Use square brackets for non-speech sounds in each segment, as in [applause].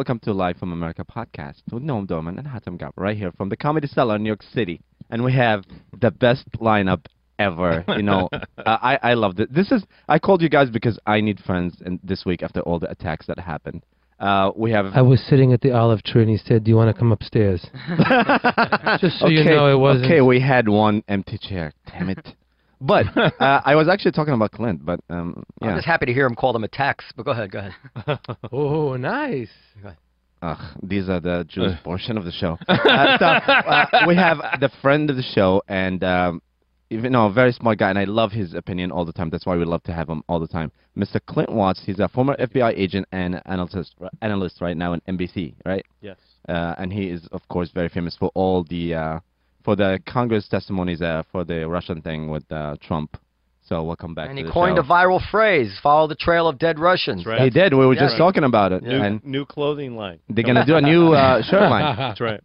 Welcome to Live from America podcast with Noam Dorman and Hatem Gab right here from the Comedy Cellar in New York City. And we have the best lineup ever. You know, [laughs] uh, I, I loved it. This is, I called you guys because I need friends and this week after all the attacks that happened. Uh, we have. I was sitting at the olive tree and he said, "Do you want to come upstairs?" [laughs] Just so okay, you know, it wasn't. Okay, we had one empty chair. Damn it. But [laughs] uh, I was actually talking about Clint, but um, I'm just happy to hear him call them attacks. But go ahead, go ahead. [laughs] Oh, nice. Ugh, these are the Jewish portion of the show. [laughs] Uh, so uh, we have the friend of the show, and um, even though a very smart guy, and I love his opinion all the time. That's why we love to have him all the time. Mr. Clint Watts. He's a former FBI agent and analyst, analyst right now in NBC, right? Yes. Uh, and he is, of course, very famous for all the uh, for the Congress testimonies uh, for the Russian thing with uh, Trump. So welcome back And to he the coined show. a viral phrase: "Follow the trail of dead Russians." That's right. He did. We were Yeah. just talking about it, New, and new clothing line. they're gonna do a new uh, [laughs] shirt line. That's right.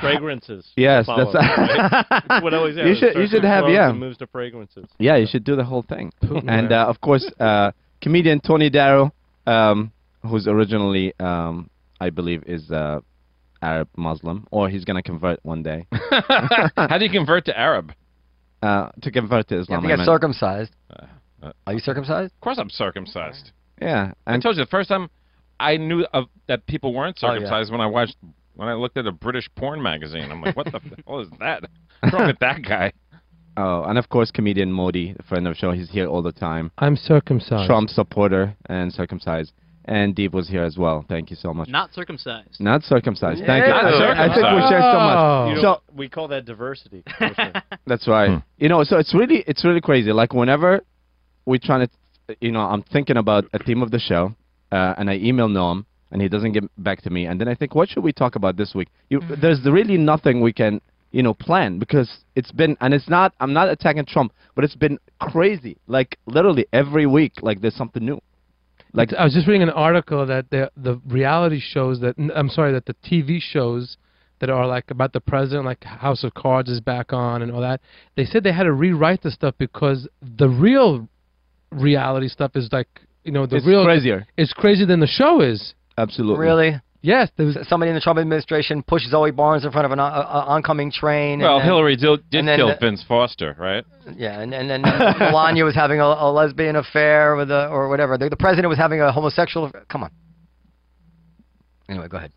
Fragrances. [laughs] Yes, follow, that's right? [laughs] That's what I always You should- you should have, yeah. Moves to fragrances. Yeah, you should do the whole thing. And uh, of course, uh, comedian Tony Daro, um, who's originally, um, I believe, is uh, Arab Muslim, or he's gonna convert one day. [laughs] How do you convert to Arab? Uh, to convert to You have Islam. to I get meant. circumcised. Uh, uh, Are you circumcised? Of course, I'm circumcised. yeah, I and told you the first time I knew of, that people weren't Oh, yeah. circumcised when I watched when I looked at a British porn magazine. I'm like, what the [laughs] hell is that? What's wrong with that guy? [laughs] oh, and of course, comedian Modi, a friend of the show. He's here all the time. I'm circumcised. Trump supporter and circumcised. And Deep was here as well. Thank you so much. Not circumcised. Not circumcised. Thank you. Yeah. I think, I think we Circumcised. share so much. You know, So we call that diversity. [laughs] That's right. Hmm. You know, so it's really it's really crazy. Like whenever we're trying to, you know, I'm thinking about a theme of the show, uh, and I email Noam, and he doesn't get back to me, and then I think, what should we talk about this week? You, there's really nothing we can, you know, plan because it's been, and it's not. I'm not attacking Trump, but it's been crazy. Like literally every week, like there's something new. Like I was just reading an article that the the reality shows that I'm sorry that the TV shows that are like about the president, like House of Cards is back on and all that. They said they had to rewrite the stuff because the real reality stuff is like you know the it's real crazier. is crazier than the show is. Absolutely. Really? Yes, there was Somebody in the Trump administration pushed Zoe Barnes in front of an uh, uh, oncoming train. Well, and then, Hillary did, did kill the- Vince Foster, right? Yeah, and and then [laughs] Melania was having a, a lesbian affair with a or whatever. The, the president was having a homosexual. affair. Come on. Anyway, go ahead.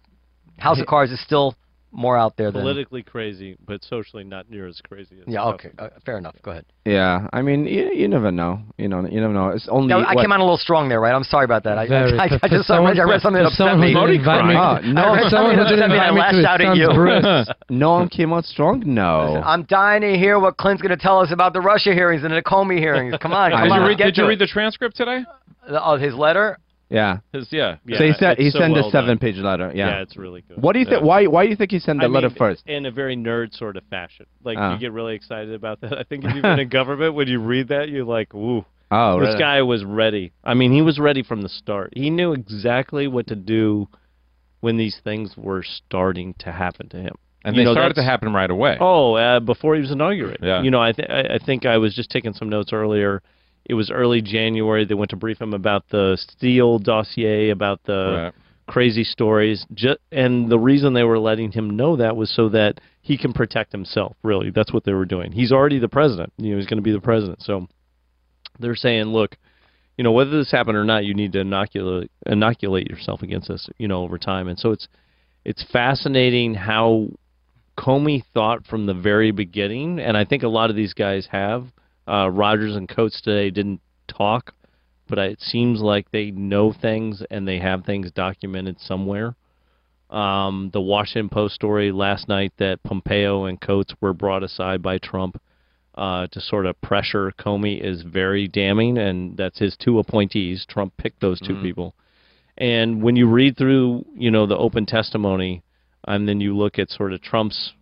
House of [laughs] Cards is still more out there than. Politically crazy, but socially not near as crazy as Yeah. Okay. Uh, fair enough. Go ahead. Yeah. I mean, you, you never know. You know, you never know. It's only. No, I what- came out a little strong there, right? I'm sorry about that. I, very. I, I, I just saw, someone, I read something that for someone upset who me. didn't invite me. Ah, I no, read someone something who that upset me. I invite me lashed out at son's you. bris. [laughs] no one came out strong. No. I'm dying to hear what Clint's going to tell us about the Russia hearings and the Comey hearings. Come on, [laughs] come Did on. you read, did you to read the transcript today? of his letter? Yeah. His, yeah. Yeah, so he sent he so sent well a done. seven-page letter. Yeah. Yeah. it's really good. What do you think? Yeah. Why why do you think he sent the I letter mean, first? In a very nerd sort of fashion. Like Oh. you get really excited about that. [laughs] I think if you've been in [laughs] government, when you read that, you're like, "Ooh, Oh, this really? guy was ready." I mean, he was ready from the start. He knew exactly what to do when these things were starting to happen to him. And You they know, started to happen right away. Oh, uh, before he was inaugurated. Yeah. You know, I, th- I I think I was just taking some notes earlier. It was early January. They went to brief him about the Steele dossier, about the Right. crazy stories. Ju- and the reason they were letting him know that was so that he can protect himself. Really, that's what they were doing. He's already the president. You know, he's going to be the president. So they're saying, look, you know, whether this happened or not, you need to inoculate inoculate yourself against this. You know, over time. And so it's it's fascinating how Comey thought from the very beginning, and I think a lot of these guys have. Uh, Rogers and Coats today didn't talk, but it seems like they know things and they have things documented somewhere. Um, the Washington Post story last night that Pompeo and Coats were brought aside by Trump uh, to sort of pressure Comey is very damning, and that's his two appointees. Trump picked those 2 Mhm. people. And when you read through, you know, the open testimony, and then you look at sort of Trump's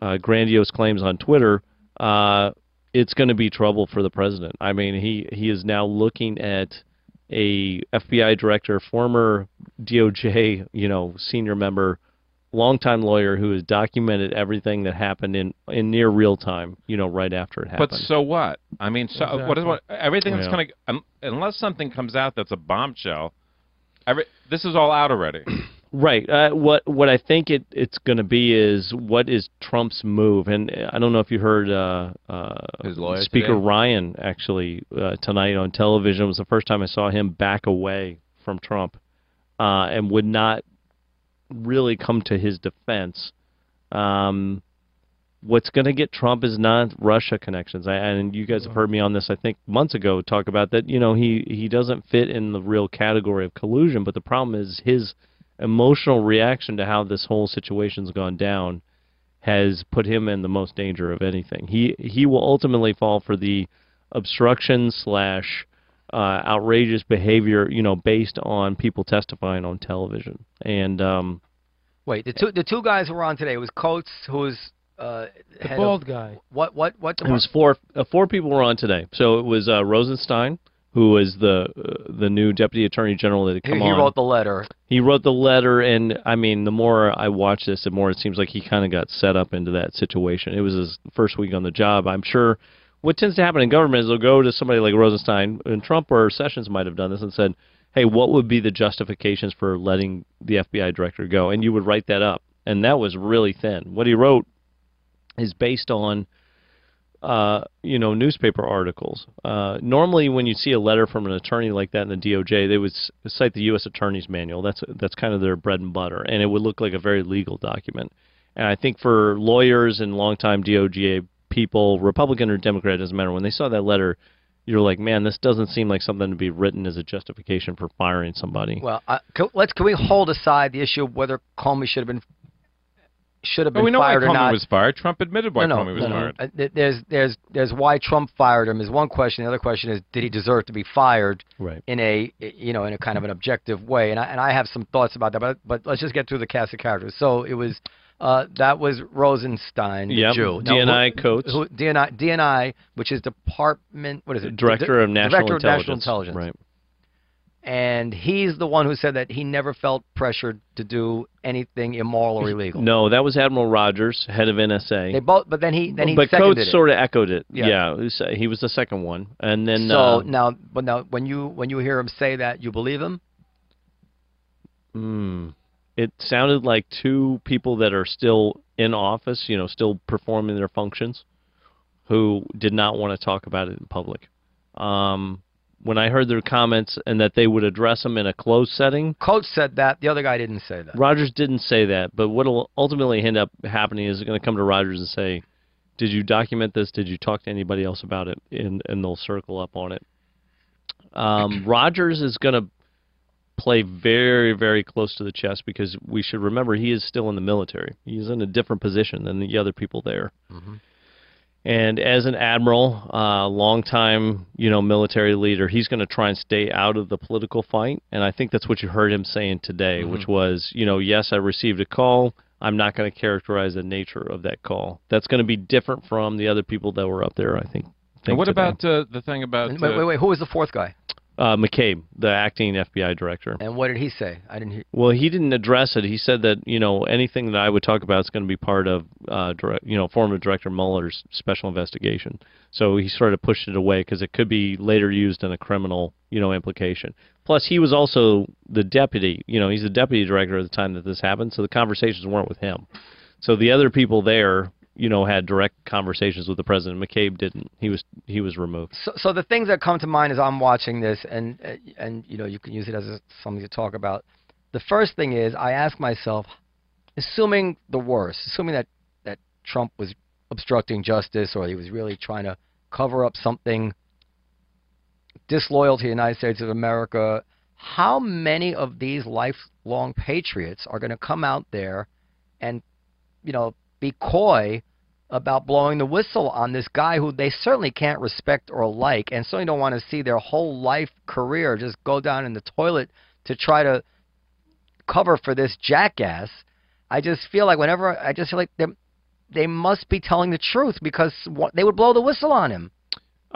uh, grandiose claims on Twitter, uh, it's going to be trouble for the president. I mean, he he is now looking at a FBI director, former DOJ, you know, senior member, longtime lawyer who has documented everything that happened in in near real time, you know, right after it happened. But so what? I mean, so what is what? Everything that's Yeah. going to um, unless something comes out that's a bombshell. Every, this is all out already. [clears throat] Right. Uh, what what I think it it's going to be is what is Trump's move, and I don't know if you heard uh, uh, His lawyer Speaker today? Ryan actually uh, tonight on television it was the first time I saw him back away from Trump, uh, and would not really come to his defense. Um, what's going to get Trump is not Russia connections. I, and you guys have heard me on this, I think, months ago talk about that. You know, he he doesn't fit in the real category of collusion, but the problem is his emotional reaction to how this whole situation's gone down has put him in the most danger of anything. He he will ultimately fall for the obstruction slash uh, outrageous behavior, you know, based on people testifying on television. And um, Wait, the two the two guys who were on today was Coats, who was uh, The head bald of, guy. what what what? it was four uh, four people were on today. So it was uh, Rosenstein, who was the uh, the new deputy attorney general that had he, come he on. wrote the letter. He wrote the letter, and I mean, the more I watch this, the more it seems like he kind of got set up into that situation. It was his first week on the job. I'm sure what tends to happen in government is they'll go to somebody like Rosenstein, and Trump or Sessions might have done this and said, hey, what would be the justifications for letting the FBI director go? And you would write that up. And that was really thin. What he wrote is based on uh, you know, newspaper articles. Uh, normally, when you see a letter from an attorney like that in the DOJ, they would cite the U.S. Attorney's Manual. That's that's kind of their bread and butter, and it would look like a very legal document. And I think for lawyers and longtime DOJ people, Republican or Democrat, doesn't matter. When they saw that letter, you're like, man, this doesn't seem like something to be written as a justification for firing somebody. Well, uh, let's can we hold aside the issue of whether Comey should have been should have been we know why fired or not? was fired. Trump admitted why no, no, Comey was no, no. fired. Uh, There's there's there's why Trump fired him is one question. The other question is did he deserve to be fired right. in a you know in a kind of an objective way? And I and I have some thoughts about that. But but let's just get through the cast of characters. So it was uh, that was Rosenstein, the Yep. Jew. Now, DNI who- Coats. who, DNI DNI, which is Department what is it? Director of National Director of National Intelligence. Right. And he's the one who said that he never felt pressured to do anything immoral or illegal. No, that was Admiral Rogers, head of NSA. They both, but then he then he but seconded Coats it. sort of echoed it. Yeah. Yeah, he was the second one, and then so uh, now, but now when you when you hear him say that, you believe him. mm, it sounded like two people that are still in office, you know, still performing their functions, who did not want to talk about it in public. Um, when I heard their comments and that they would address them in a closed setting, Coats said that. The other guy didn't say that. Rogers didn't say that, but what will ultimately end up happening is going to come to Rogers and say, "Did you document this? Did you talk to anybody else about it?" And and they'll circle up on it. Um, [clears throat] Rogers is going to play very very close to the chest because we should remember he is still in the military. He's in a different position than the other people there. Mhm. And as an admiral, uh, longtime, you know, military leader, he's going to try and stay out of the political fight. And I think that's what you heard him saying today, which was, you know, yes, I received a call. I'm not going to characterize the nature of that call. That's going to be different from the other people that were up there. I think. And what today. about uh, the thing about wait, uh, wait, wait. Who was the fourth guy? Uh, McCabe, the acting FBI director? And what did he say? I didn't hear. Well, he didn't address it. He said that you know anything that I would talk about is going to be part of uh, direct, you know former Director Mueller's special investigation. So he sort of pushed it away because it could be later used in a criminal you know implication. Plus, he was also the deputy. You know, he's the deputy director at the time that this happened. So the conversations weren't with him. So the other people there, you know, had direct conversations with the president. McCabe didn't. He was he was removed. So, so the things that come to mind as I'm watching this, and and you know, you can use it as a, something to talk about. The first thing is, I ask myself, assuming the worst, assuming that that Trump was obstructing justice or he was really trying to cover up something disloyal to the United States of America, how many of these lifelong patriots are going to come out there and, you know, be coy about blowing the whistle on this guy who they certainly can't respect or like and certainly don't want to see their whole life career just go down in the toilet to try to cover for this jackass. I just feel like whenever I just feel like they they must be telling the truth because they would blow the whistle on him.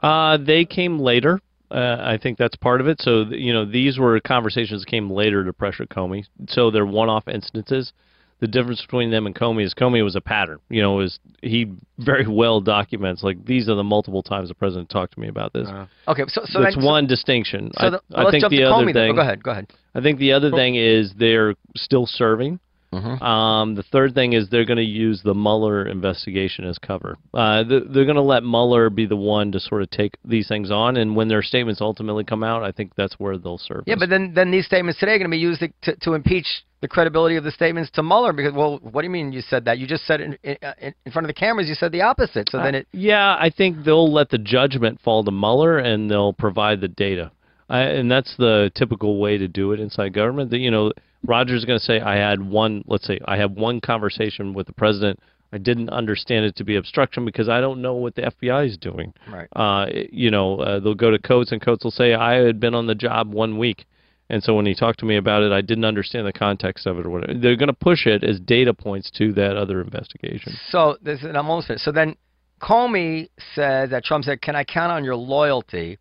Uh, they came later. Uh, I think that's part of it. So you know, these were conversations that came later to pressure Comey. So they're one-off instances. The difference between them and Comey is Comey was a pattern. You know, is he very well documents like these are the multiple times the president talked to me about this. Uh, Okay, so so That's then, one distinction. So, I, the, I let's think jump the to other Comey. then. Oh, thing. go ahead. Go ahead. I think the other thing is they're still serving. Mhm. Um, the third thing is they're going to use the Mueller investigation as cover. Uh, th- they're going to let Mueller be the one to sort of take these things on, and when their statements ultimately come out, I think that's where they'll serve. Yeah, but then then these statements today are going to be used to, to to impeach the credibility of the statements to Mueller because well, what do you mean you said that? You just said in in, uh, in front of the cameras you said the opposite. So then it yeah, I think they'll let the judgment fall to Mueller, and they'll provide the data. I, and that's the typical way to do it inside government. That you know, Roger's is going to say, "I had one. Let's say I had one conversation with the president. I didn't understand it to be obstruction because I don't know what the FBI is doing." right. uh, you know, uh, they'll go to Coats, and Coats will say, I had been on the job one week. And so when he talked to me about it, I didn't understand the context of it or whatever. They're going to push it as data points to that other investigation. So this and I'm almost finished. So then Comey says that Trump said, "Can I count on your loyalty?"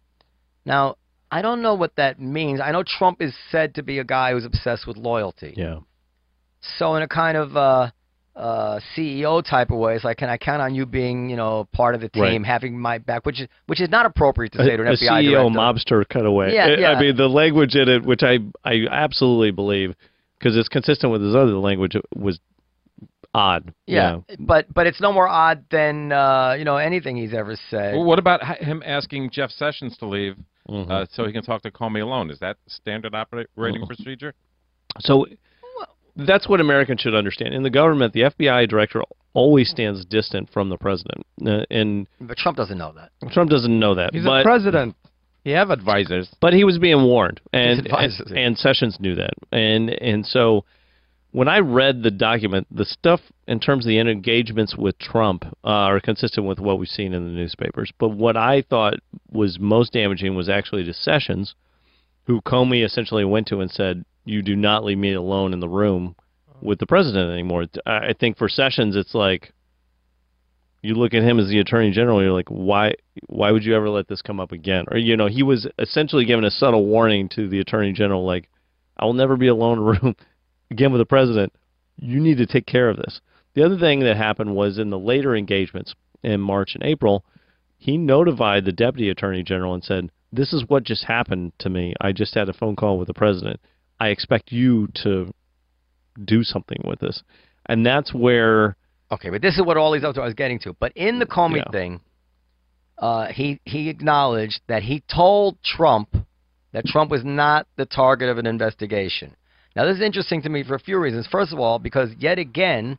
Now I don't know what that means. I know Trump is said to be a guy who's obsessed with loyalty. Yeah. So in a kind of uh, uh, CEO type of way, it's like, "Can I count on you being, you know, part of the team, Right. having my back?" Which is which is not appropriate to say to an a, a FBI CEO director. mobster cutaway. Yeah, I- yeah. I mean, the language in it, which I, I absolutely believe, because it's consistent with his other language, was odd. Yeah, but but it's no more odd than uh, you know anything he's ever said. Well, what about him asking Jeff Sessions to leave Mhm. uh, so he can talk to Comey alone? Is that standard operating Mhm. procedure? So that's what Americans should understand. In the government, the FBI director always stands distant from the president, uh, and But Trump doesn't know that. Trump doesn't know that. he's but a president. He have advisors. but he was being warned, and, and advisors, yeah. and Sessions knew that, and and so when I read the document, the stuff in terms of the engagements with Trump uh, are consistent with what we've seen in the newspapers. But what I thought was most damaging was actually to Sessions, who Comey essentially went to and said, "You do not leave me alone in the room uh-huh. with the president anymore." I think for Sessions, it's like you look at him as the attorney general, you're like, why why would you ever let this come up again? Or you know, he was essentially giving a subtle warning to the attorney general, like, I will never be alone in a room [laughs] again with the president. You need to take care of this. The other thing that happened was in the later engagements in March and April, he notified the deputy attorney general and said, This is what just happened to me. I just had a phone call with the president. I expect you to do something with this. And that's where Okay, but this is what all these other I was getting to. But in the Comey Yeah. thing, uh, he he acknowledged that he told Trump that Trump was not the target of an investigation. Now this is interesting to me for a few reasons. First of all, because yet again,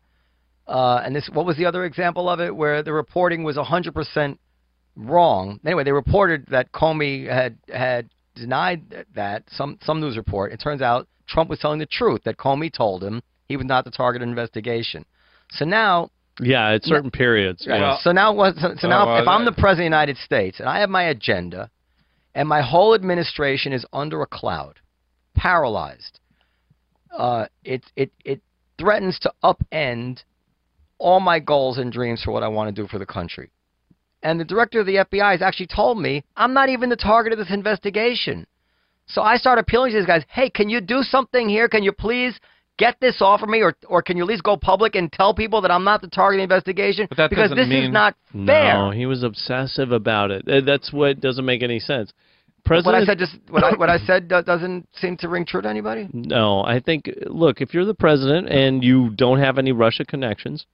uh, and this what was the other example of it where the reporting was 100% wrong. Anyway, they reported that Comey had had denied that some some news report. It turns out Trump was telling the truth that Comey told him he was not the target of an investigation. So now yeah, at certain periods. Right. yeah. Well- so now, what? So, so now, well, if I'm the president of the United States and I have my agenda, and my whole administration is under a cloud, paralyzed, uh, it it it threatens to upend all my goals and dreams for what I want to do for the country. And the director of the FBI has actually told me I'm not even the target of this investigation. So I start appealing to these guys. Hey, can you do something here? Can you please get this off of me, or or can you at least go public and tell people that I'm not the target of the investigation? But that because doesn't this is mean- not fair. No, he was obsessive about it. That's what doesn't make any sense. President, what I said just what I what I said doesn't seem to ring true to anybody. No, I think look, if you're the president and you don't have any Russia connections,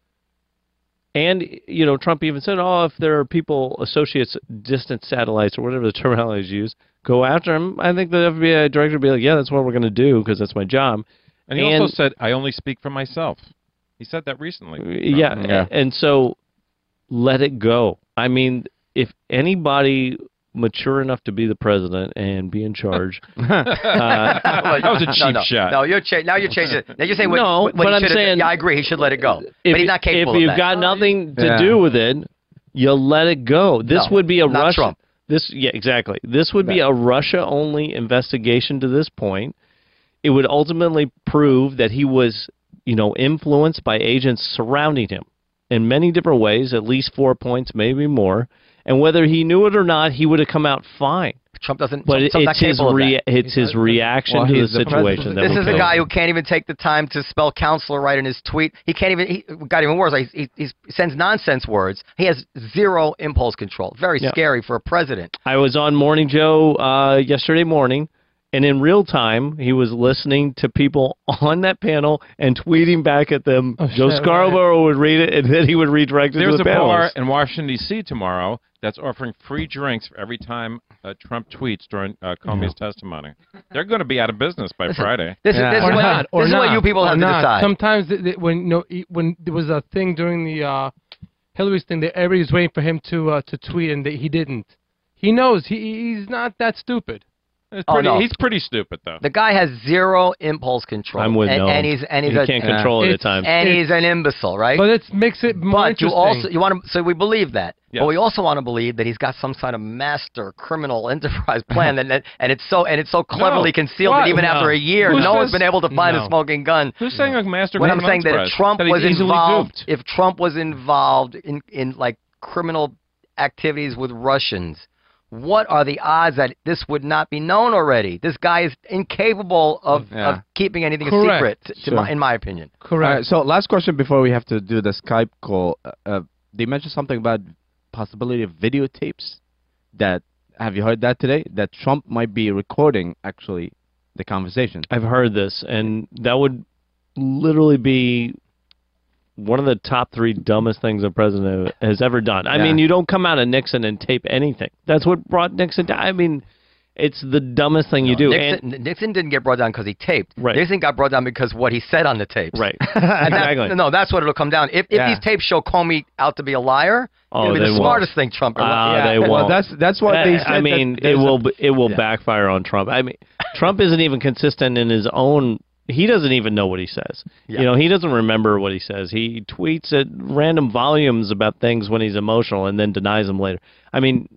and you know Trump even said, "Oh, if there are people, associates, distant satellites, or whatever the terminology is used, go after him." I think the FBI director would be like, "Yeah, that's what we're going to do because that's my job." And he And- also said, "I only speak for myself." He said that recently. Yeah, Yeah. and so let it go. I mean, if anybody mature enough to be the president and be in charge, [laughs] uh, [laughs] that was a [laughs] no, cheap no, shot. No, you're cha- now you're changing. Now you're saying what, No, what, what but I'm saying- yeah, I agree. He should let it go, if, but he's not capable if you've that. got nothing to Yeah. do with it, you let it go. This No, would be a not Russia. Trump. This, yeah, exactly. This would be a Russia-only investigation to this point. It would ultimately prove that he was, you know, influenced by agents surrounding him in many different ways, at least four points, maybe more. And whether he knew it or not, he would have come out fine. Trump doesn't. But Trump's not it's his capable rea- it's his reaction Well, to the he's the situation president. that This is a guy him. who can't even take the time to spell counselor right in his tweet. He can't even. He got even worse. He, he, he sends nonsense words. He has zero impulse control. Very Yeah. scary for a president. I was on Morning Joe uh, yesterday morning, and in real time, he was listening to people [laughs] on that panel and tweeting back at them. Oh, Joe shit, Scarborough would read it, and then he would redirect it There's to a the bar in Washington D.C. tomorrow that's offering free drinks every time uh, Trump tweets during uh, [laughs] Comey's testimony. They're going to be out of business by Friday. This Yeah. is this is what, not, this is not, what you people or have to not. decide. Sometimes th- th- when you know, e- when there was a thing during the uh, Hillary's thing, that everybody's waiting for him to uh, to tweet, and that he didn't. He knows he he's not that stupid. It's Oh, no. He's pretty stupid, though. The guy has zero impulse control. I'm with and, Noam. and he's and he's he a can't Yeah. control it at times. and he's an imbecile, right? But it makes it more But you also you want to so we believe that, Yes. but we also want to believe that he's got some sort of master criminal [laughs] enterprise plan, and that, and it's so and it's so cleverly concealed What? that even No. after a year, Who no one's says- been able to find a smoking gun. Who's saying a master When I'm saying that if? Trump That was involved, duped. if Trump was involved in in like criminal activities with Russians, what are the odds that this would not be known already? This guy is incapable of, Yeah. of keeping anything a secret, to, to Sure. my, in my opinion. All right, Correct. so last question before we have to do the Skype call. Uh, uh, they mentioned something about possibility of videotapes. That have you heard that today? That Trump might be recording actually the conversation. I've heard this, and that would literally be one of the top three dumbest things a president has ever done. I Yeah. mean, you don't come out of Nixon and tape anything. That's what brought Nixon down. I mean, it's the dumbest thing you do. Nixon, Nixon didn't get brought down because he taped. Right. Nixon got brought down because what he said on the tapes. Right. [laughs] And that- exactly. no, that's what it'll come down. If, if Yeah. these tapes show Comey out to be a liar, Oh, it'll be they the won't. smartest thing Trump ever. Ah, yeah. they won't. that's that's what they I- said. I mean, it there's a- will it will Yeah. backfire on Trump. I mean, Trump isn't even consistent in his own. He doesn't even know what he says. Yeah. You know, he doesn't remember what he says. He tweets at random volumes about things when he's emotional and then denies them later. I mean,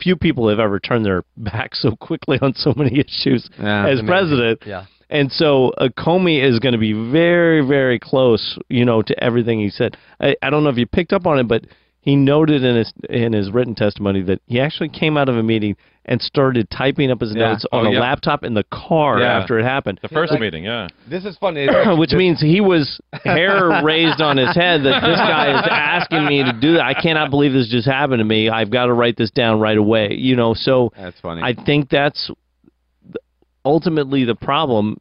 few people have ever turned their [laughs] back so quickly on so many [laughs] issues Yeah. as amazing. president. Yeah. And so uh, Comey is going to be very, very close, you know, to everything he said. I, I don't know if you picked up on it, but he noted in his in his written testimony that he actually came out of a meeting and started typing up his Yeah. notes on Oh, a yeah. laptop in the car Yeah. after it happened. The first meeting, yeah. This is funny. [laughs] Which means he was hair [laughs] raised on his head that this guy is asking me to do that. I cannot believe this just happened to me. I've got to write this down right away. You know, so that's funny. I think that's ultimately the problem.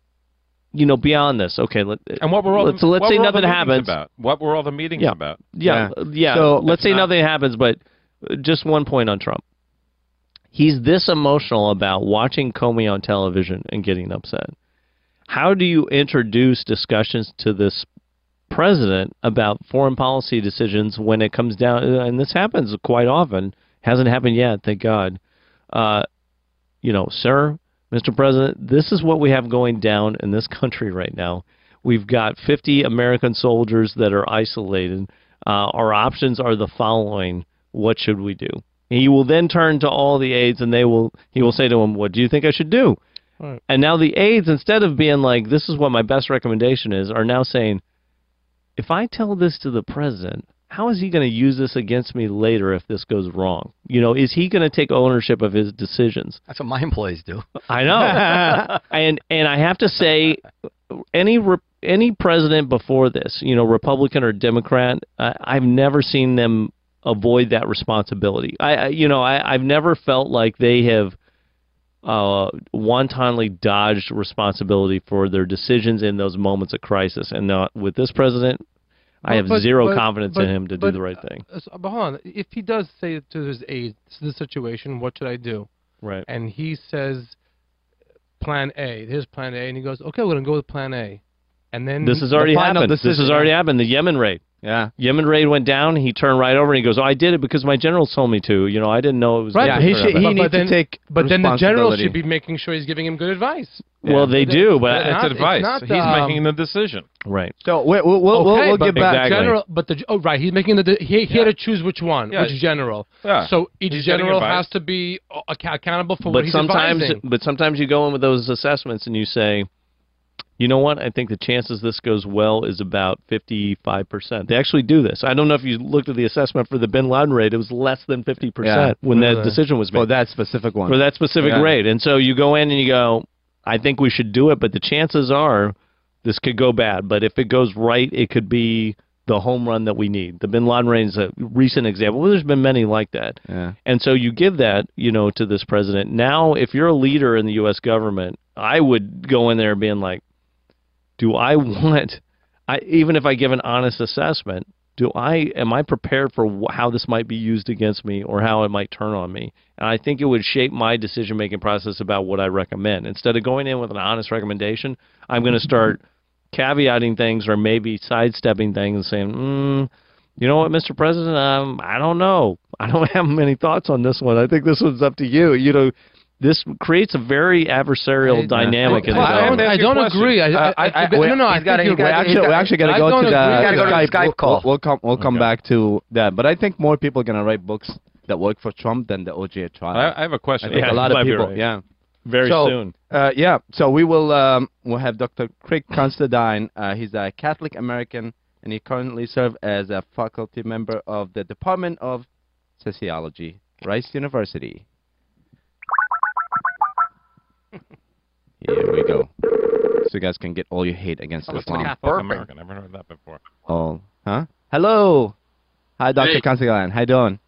You know, beyond this, okay. Let, And what were all let's the, let's say were the nothing meetings happens. About? What were all the meetings Yeah. about? Yeah, Yeah. yeah. So- let's say not- nothing happens, but uh, just one point on Trump. He's this emotional about watching Comey on television and getting upset. How do you introduce discussions to this president about foreign policy decisions when it comes down? And this happens quite often. Hasn't happened yet, thank God. Uh, you know, sir, Mr. President, this is what we have going down in this country right now. We've got 50 American soldiers that are isolated. Uh, our options are the following. What should we do? He will then turn to all the aides and they will he will say to them, What do you think I should do? Right. And now the aides, instead of being like, This is what my best recommendation is, are now saying, If I tell this to the president, how is he going to use this against me later if this goes wrong? You know, is he going to take ownership of his decisions? That's what my employees do. I know, [laughs] and and I have to say, any re- any president before this, you know, Republican or Democrat, I, I've never seen them avoid that responsibility. I, I you know, I, I've never felt like they have uh, wantonly dodged responsibility for their decisions in those moments of crisis. And not with this president, I have But- zero but- confidence but- in him to do the right thing. Uh, so- but hold on. If he does say to his aide, "This is the situation. What should I do?" Right. and he says, "Plan A." Here's Plan A, and he goes, "Okay, we're gonna go with Plan A." And then This has already happened. This has already happened. The Yemen raid. Yeah. Yemen raid went down. He turned right over and he goes, "Oh, I did it because my generals told me to. You know, I didn't know it was." Right, Yeah, he should. He but needs then- to take. But then the general should be making sure he's giving him good advice. Well, they do, but It's It's not- it's advice. not, He's um, making the decision. right. So we, we'll we'll, we'll, okay, we'll get back. Exactly. general, but the oh right, he's making the he, he had to choose which one, Yeah. which general. Yeah. So each He's general has to be accountable for what But he's sometimes, advising. but sometimes you go in with those assessments and you say, you know what? I think the chances this goes well is about 55%. They actually do this. I don't know if you looked at the assessment for the bin Laden raid. It was less than 50% Yeah. when that decision was made For that specific one. for that specific Yeah. raid. And so you go in and you go, I think we should do it, but the chances are this could go bad. But if it goes right, it could be the home run that we need. The bin Laden raid is a recent example. Well, there's been many like that. yeah. And so you give that, you know, to this president. Now, if you're a leader in the U.S. government, I would go in there being like, do I [laughs] want, I even if I give an honest assessment, do I am I prepared for wh- how this might be used against me or how it might turn on me? And I think it would shape my decision making process about what I recommend. Instead of going in with an honest recommendation, I'm going to start caveating things or maybe sidestepping things and saying, mm, you know what, Mr. President, um, I don't know. I don't [laughs] have many thoughts on this one. I think this one's up to you. You know, this creates a very adversarial I- dynamic in the I don't. I don't agree. I, I, I, I, no, no, I gotta- think he's you're gotta- right. actually, we're got- actually going to go to the, agree. We gotta go to the Skype. Skype We'll- We'll, come. We'll come Okay. back to that. But I think more people are going to write books that work for Trump than the OJ trial. I, I have a question. think Yeah, a lot of people. right. Yeah. very So- soon. Uh, yeah. So we will um, we'll have Dr. Craig Considine. Uh, he's a Catholic American, and he currently serves as a faculty member of the Department of Sociology, Rice University. Here we go. So you guys can get all your hate against Almost Islam. like American. I've never heard that before. Oh, huh? Hello. Hi, Dr. Hey. Considine. How you doing?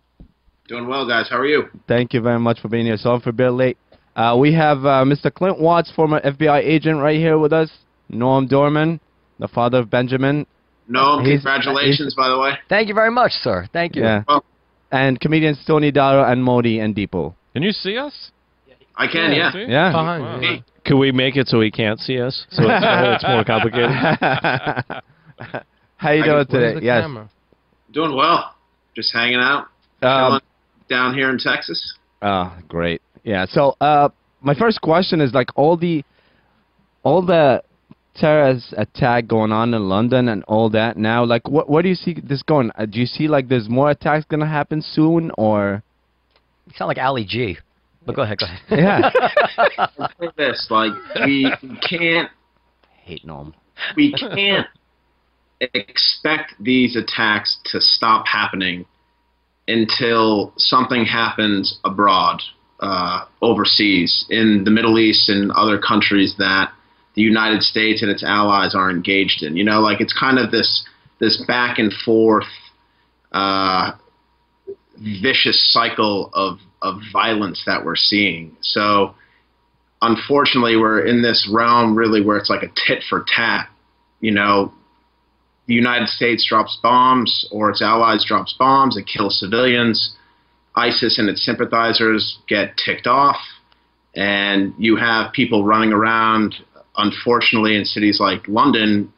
Doing well, guys. How are you? Thank you very much for being here. Sorry for being late. Uh, we have uh, Mr. Clint Watts, former FBI agent, right here with us. Noam Dorman, the father of Benjamin. No, He's- congratulations, by the way. Thank you very much, sir. Thank you. Yeah. Well- and comedians Tony Daro and Modi and Deepo. Can you see us? I can, yeah. See? Yeah. Fine, Wow. yeah. Could we make it so he can't see us? So it's, it's more [laughs] complicated. How you I doing can- today? Yes. camera? Doing well. Just hanging out. Um, down here in Texas. Oh, great. Yeah. So, uh, my first question is like all the, all the terrorist attack going on in London and all that now. Like, what where do you see this going? Uh, do you see like there's more attacks gonna happen soon, or You sound like Ali G. But go ahead, go ahead. Yeah. [laughs] Say this, like we can't hate Norm? we can't expect these attacks to stop happening until something happens abroad, uh, overseas, in the Middle East and other countries that the United States and its allies are engaged in. You know, like it's kind of this this back and forth, uh, vicious cycle of of violence that we're seeing. So, unfortunately, we're in this realm really where it's like a tit for tat. You know, the United States drops bombs or its allies drops bombs, it kills civilians. ISIS and its sympathizers get ticked off, and you have people running around, unfortunately, in cities like London,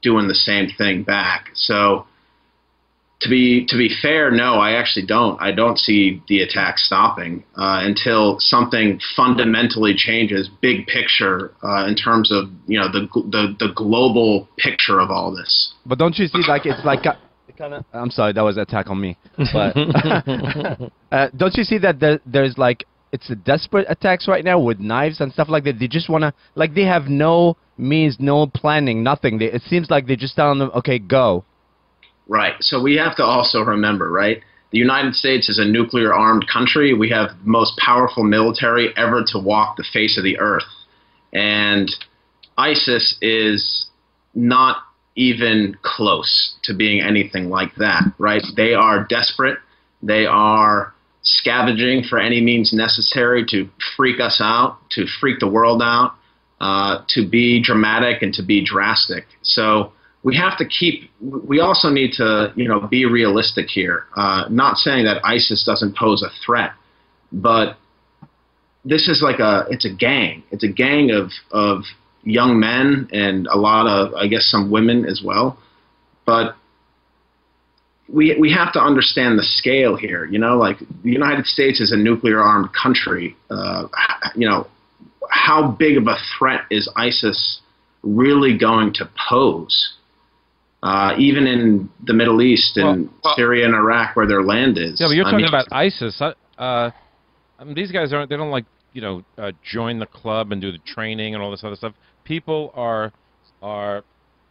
doing the same thing back. So, to be to be fair, no, I actually don't. I don't see the attack stopping uh, until something fundamentally changes, big picture, uh, in terms of you know the the the global picture of all this. But don't you see like it's like a, kind of? I'm sorry, that was an attack on me. But [laughs] [laughs] uh, don't you see that there, there's like it's a desperate attacks right now with knives and stuff like that. They just wanna like they have no means, no planning, nothing. They, it seems like they just tell them, okay, go. Right. So we have to also remember, right? The United States is a nuclear armed country. We have the most powerful military ever to walk the face of the earth. And ISIS is not even close to being anything like that, right? They are desperate. They are scavenging for any means necessary to freak us out, to freak the world out, uh, to be dramatic and to be drastic. So we have to keep. We also need to, you know, be realistic here. Uh, not saying that ISIS doesn't pose a threat, but this is like a. It's a gang. It's a gang of of young men and a lot of, I guess, some women as well. But we we have to understand the scale here. You know, like the United States is a nuclear armed country. Uh, you know, how big of a threat is ISIS really going to pose? Uh, even in the Middle East and Well, well- Syria and Iraq, where their land is. Yeah, but you're I talking mean, about ISIS. Uh, I mean, these guys aren't. They don't like you know, uh, join the club and do the training and all this other stuff. People are are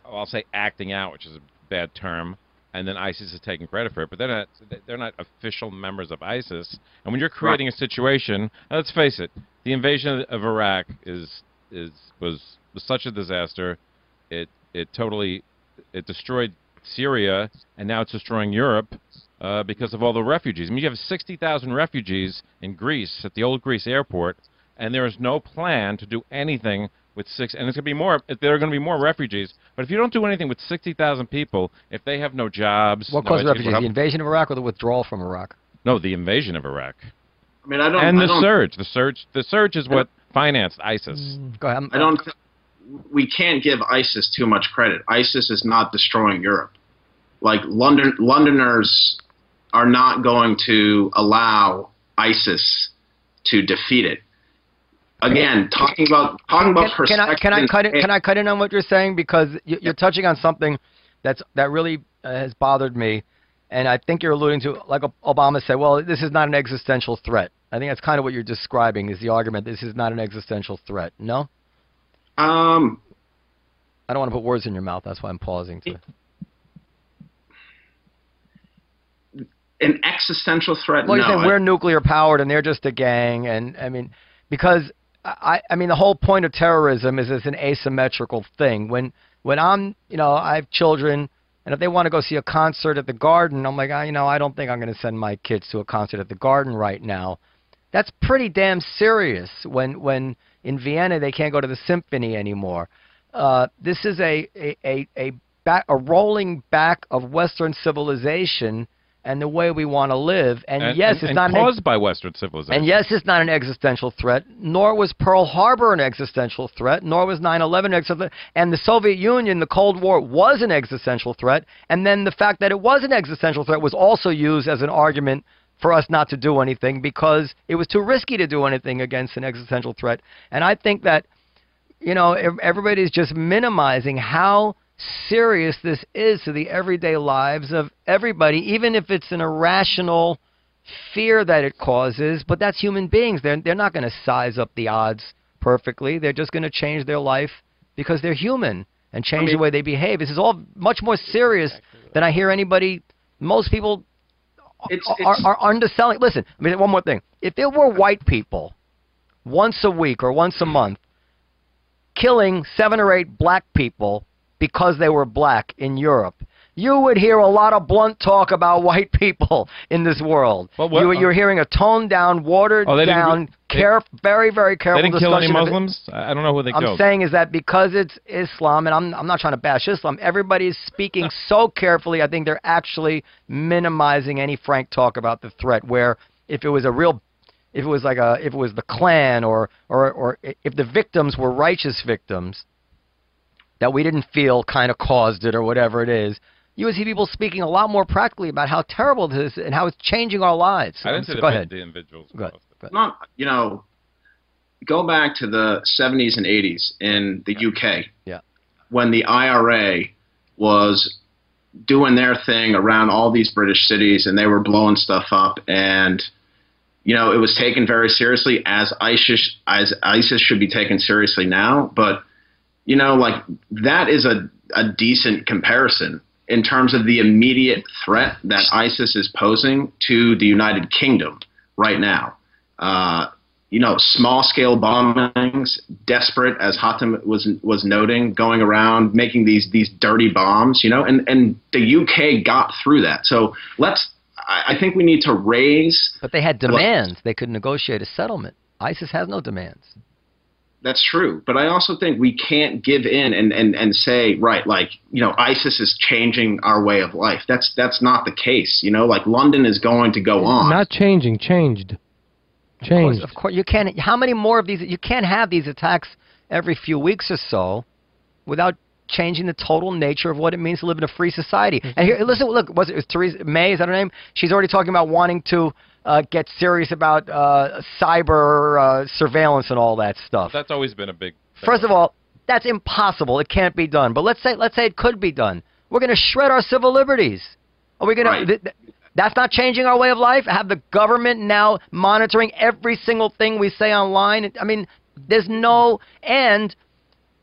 I'll say acting out, which is a bad term, and then ISIS is taking credit for it. But they're not they're not official members of ISIS. And when you're creating a situation, let's face it, the invasion of Iraq is is was was such a disaster. It it totally it destroyed Syria, and now it's destroying Europe uh, because of all the refugees. I mean, you have 60,000 refugees in Greece at the old Greece airport, and there is no plan to do anything with six. And it's going to be more. There are going to be more refugees. But if you don't do anything with 60,000 people, if they have no jobs, What no caused the refugees? The invasion of Iraq or the withdrawal from Iraq? no, the invasion of Iraq I mean, I don't. and I the don't, surge. The surge. The surge is what financed ISIS. Go ahead. I'm- I don't. Th- we can't give ISIS too much credit. ISIS is not destroying Europe. Like London, Londoners are not going to allow ISIS to defeat it. Again, talking about talking about can, can I can I cut in, can I cut in on what you're saying because you, you're touching on something that's that really uh, has bothered me, and I think you're alluding to like Obama said. Well, this is not an existential threat. I think that's kind of what you're describing is the argument. This is not an existential threat. No, Um, I don't want to put words in your mouth. That's why I'm pausing. To, an existential threat. well, no, you're saying I- we're nuclear powered and they're just a gang, and I mean, because I, I mean, the whole point of terrorism is it's an asymmetrical thing. When when I'm, you know, I have children, and if they want to go see a concert at the Garden, I'm like, ah, you know, I don't think I'm going to send my kids to a concert at the Garden right now. That's pretty damn serious. When when in Vienna they can't go to the symphony anymore. Uh, this is a a a a, back, a rolling back of Western civilization and the way we want to live. And, And, yes, and, it's not an caused by Western civilization. and yes, it's not an existential threat, nor was Pearl Harbor an existential threat, nor was 9/11 an existential. And the Soviet Union, the Cold War, was an existential threat. And then the fact that it was an existential threat was also used as an argument for us not to do anything because it was too risky to do anything against an existential threat. And I think that, you know, ev- everybody's just minimizing how serious this is to the everyday lives of everybody, even if it's an irrational fear that it causes, but that's human beings. They're they're not going to size up the odds perfectly. They're just going to change their life because they're human and change the mean- way they behave. This is all much more serious than I hear anybody. Most people It's- are, are underselling. Listen, I mean one more thing. If it were white people once a week or once a month killing seven or eight black people because they were black in Europe. You would hear a lot of blunt talk about [laughs] white people in this world. Well, what- you, you're hearing a toned down, watered Oh, down, they- care, very, very careful they didn't kill any discussion of it. Muslims. I don't know who they I'm killed. saying is that because it's Islam, and I'm I'm not trying to bash Islam. Everybody is speaking [laughs] so carefully. I think they're actually minimizing any frank talk about the threat. Where if it was a real, if it was like a, if it was the Klan, or or or if the victims were righteous victims, that we didn't feel kind of caused it or whatever it is. You would see people speaking a lot more practically about how terrible this is and how it's changing our lives. I didn't So say go the, ahead. the individuals. Go ahead. Go ahead. not you know go back to the 70s and 80s in the UK Yeah. when the IRA was doing their thing around all these British cities and they were blowing stuff up and you know it was taken very seriously as ISIS as ISIS should be taken seriously now but you know like that is a a decent comparison in terms of the immediate threat that ISIS is posing to the United Kingdom right now uh, you know, small scale bombings, desperate as Hatem was was noting, going around making these these dirty bombs, you know, and and the UK got through that. So let's, I, I think we need to raise. But they had demands. They could negotiate a settlement. ISIS has no demands. That's true, but I also think we can't give in and and and say right, like you know, ISIS is changing our way of life. That's that's not the case. You know, like London is going to go on. Not changing, changed. Of course, Changed. of course, you can't. How many more of these? You can't have these attacks every few weeks or so, without changing the total nature of what it means to live in a free society. Mm-hmm. And here, listen, look, was it, was Theresa May? Is that her name? She's already talking about wanting to uh, get serious about uh, cyber uh, surveillance and all that stuff. That's always been a big. thing. First of all, that's impossible. It can't be done. But let's say let's say it could be done. We're going to shred our civil liberties. Are we going Right. to? Th- th- That's not changing our way of life. Have the government now monitoring every single thing we say online. I mean, there's no and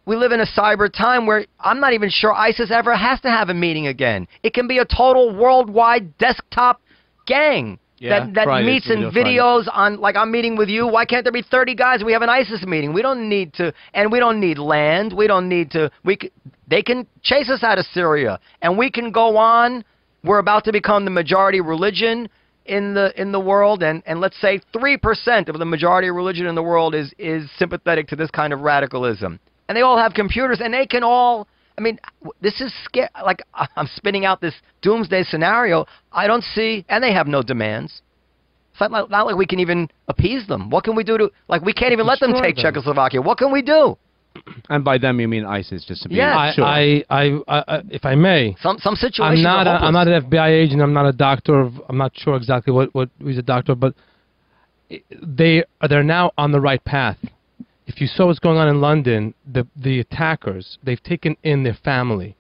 we live in a cyber time where I'm not even sure ISIS ever has to have a meeting again. It can be a total worldwide desktop gang Yeah, that that Fridays, meets Fridays. videos on like I'm meeting with you. Why can't there be 30 guys? We have an ISIS meeting. We don't need to, and we don't need land. We don't need to. We c- they can chase us out of Syria, and we can go on. We're about to become the majority religion in the in the world, and and let's say three percent of the majority religion in the world is is sympathetic to this kind of radicalism, and they all have computers, and they can all. I mean, this is scary. Like I- [laughs] I'm spinning out this doomsday scenario. I don't see, and they have no demands. It's not like, not like we can even appease them. What can we do to like we can't even let them take them. Czechoslovakia. What can we do? [clears throat] And by them you mean ISIS, just to be Yes. I, sure. I, I, I, I, if I may, Some some situations. I'm not. A, I'm not an FBI agent. I'm not a doctor. I'm not sure exactly what what he's a doctor, but i- they they're now on the right path. If you saw what's going on in London, the the attackers they've taken in their family.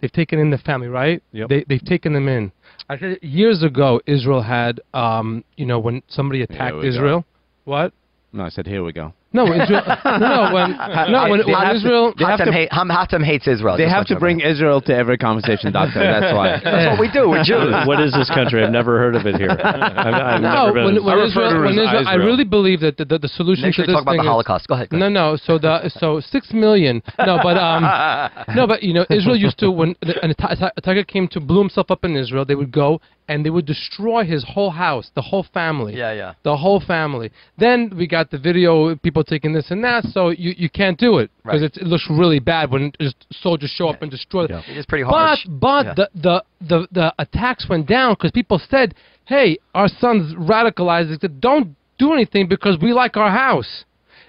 They've taken in the family, right? Yep. They they've taken them in. I said years ago, Israel had, um, you know, when somebody attacked we go. Israel. What? no, I said here we go. No, Israel. [laughs] no, no, when no, when, They when have to- Israel. they have Hatem, to- hate, Ham- Hatem hates Israel. They have to you know. bring Israel to every conversation, doctor. That's why. [laughs] That's what we do. We're Jews. [laughs] what is this country? I've never heard of it here. I've, I've No, never been. when, when I Israel, when as Israel, I really believe that the, the, the solution Make sure to you this talk about thing the is- Holocaust. Go ahead. Go No, no. So the so six million. No, but um, no, but you know, Israel used to when an attacker came to blew himself up in Israel, they would go and they would destroy his whole house, the whole family. Yeah, yeah. The whole family. Then we got the video, people taking this and that. So you, you can't do it because Right. it looks really bad when just soldiers show up and destroy. Yeah. It is pretty But harsh. but Yeah. the, the the the attacks went down because people said, "Hey, our son's radicalized. They Don't do anything because we like our house."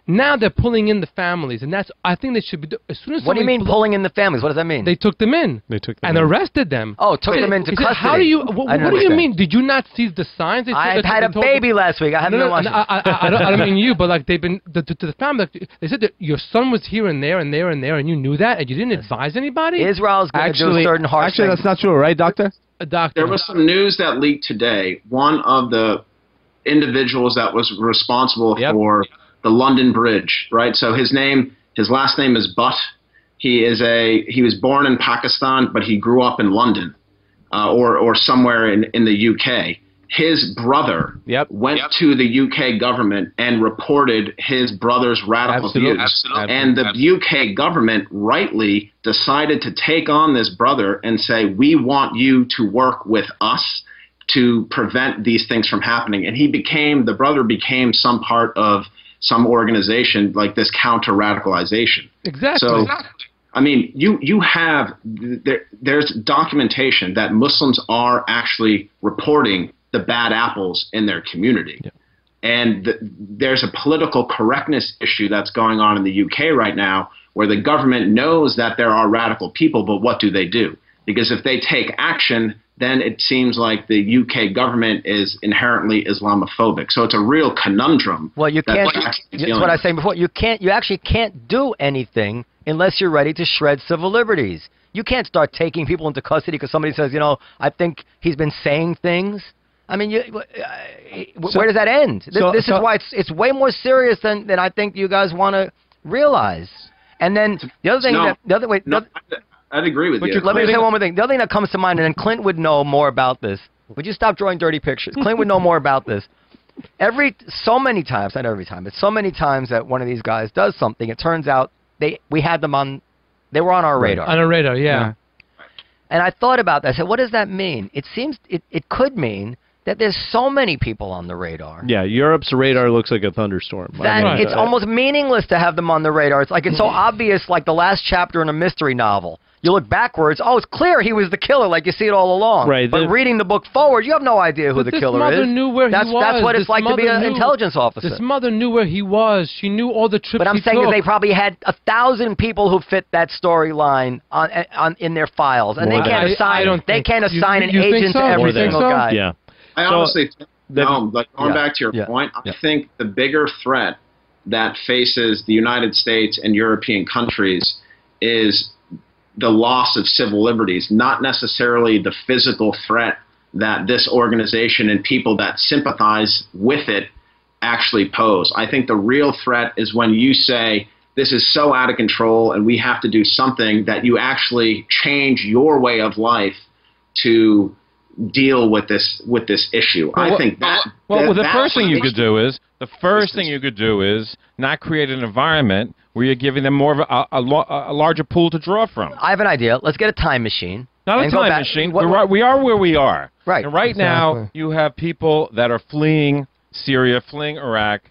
Now they're pulling in the families, and that's I think they should be. Do- as soon as what do you mean blo- pulling in the families? What does that mean? They took them in They took them and in. arrested them. oh, took He them into custody. said, How do you? What, what don't do you mean? Did you not see the signs? They said I that had a baby them- last week. I haven't no, no, watching. no, I, I, I, don't, I don't mean you, but like they've been the, to, to the family. Like, they said that your son was here and there and there and there, and you knew that, and you didn't advise anybody. Israel's going to do Actually, certain harsh actually, things. that's not true, right, doctor? a doctor. There was some news that leaked today. One of the individuals that was responsible Yep. for the London Bridge, right? So his name, his last name is Butt. He is a he was born in Pakistan, but he grew up in London, uh, or or somewhere in in the UK. His brother Yep. went to the UK government and reported his brother's radical Absolutely. views. Absolutely. And the UK government rightly decided to take on this brother and say, we want you to work with us to prevent these things from happening. And he became, the brother became some part of some organization like this counter radicalization. exactly. So, I mean, you you have there, there's documentation that Muslims are actually reporting the bad apples in their community, and th- there's a political correctness issue that's going on in the UK right now, where the government knows that there are radical people, but what do they do? Because if they take action, then it seems like the UK government is inherently Islamophobic. So it's a real conundrum. Well, you that can't. That's dealing what I was saying before. You can't. You actually can't do anything unless you're ready to shred civil liberties. You can't start taking people into custody because somebody says, you know, I think he's been saying things. I mean, you, uh, So- where does that end? This, so- this so- is why it's it's way more serious than than I think you guys want to realize. And then the other thing No. that the other wait, the No, other- I'd- I'd agree with But you. you're let me say one more thing. The other thing that comes to mind, and then Clint would know more about this. Would you stop drawing dirty pictures? Clint would know more about this. Every so many times, not every time, but so many times that one of these guys does something, it turns out they we had them on, they were on our radar. on our radar, yeah. And I thought about that. I said, what does that mean? It seems it, it could mean that there's so many people on the radar. Yeah, Europe's radar looks like a thunderstorm. That mean, it's uh, almost meaningless to have them on the radar. It's like it's so obvious, like the last chapter in a mystery novel. You look backwards, oh, it's clear he was the killer, like you see it all along. Right, But the- reading the book forward, you have no idea who But the this killer mother is. knew where he that's, That's was. what it's like to be an knew- intelligence officer. This mother knew where he was. She knew all the trips but I'm he saying took. that they probably had a thousand people who fit that storyline on, on in their files, and More they can't that. I- assign. I don't they think- can't assign you an think agent so? to You every single so? guy. yeah. I So, honestly think, no, like going Yeah, back to your yeah, point, I yeah. think the bigger threat that faces the United States and European countries is the loss of civil liberties, not necessarily the physical threat that this organization and people that sympathize with it actually pose. I think the real threat is when you say this is so out of control and we have to do something that you actually change your way of life to deal with this with this issue. I think that Well, that- well, the first thing you could do is the first This thing you could do is not create an environment where you're giving them more of a, a, a larger pool to draw from. I have an idea. Let's get a time machine. Not a time machine. what- We're we are where we are. Right. And right now, you have people that are fleeing Syria, fleeing Iraq,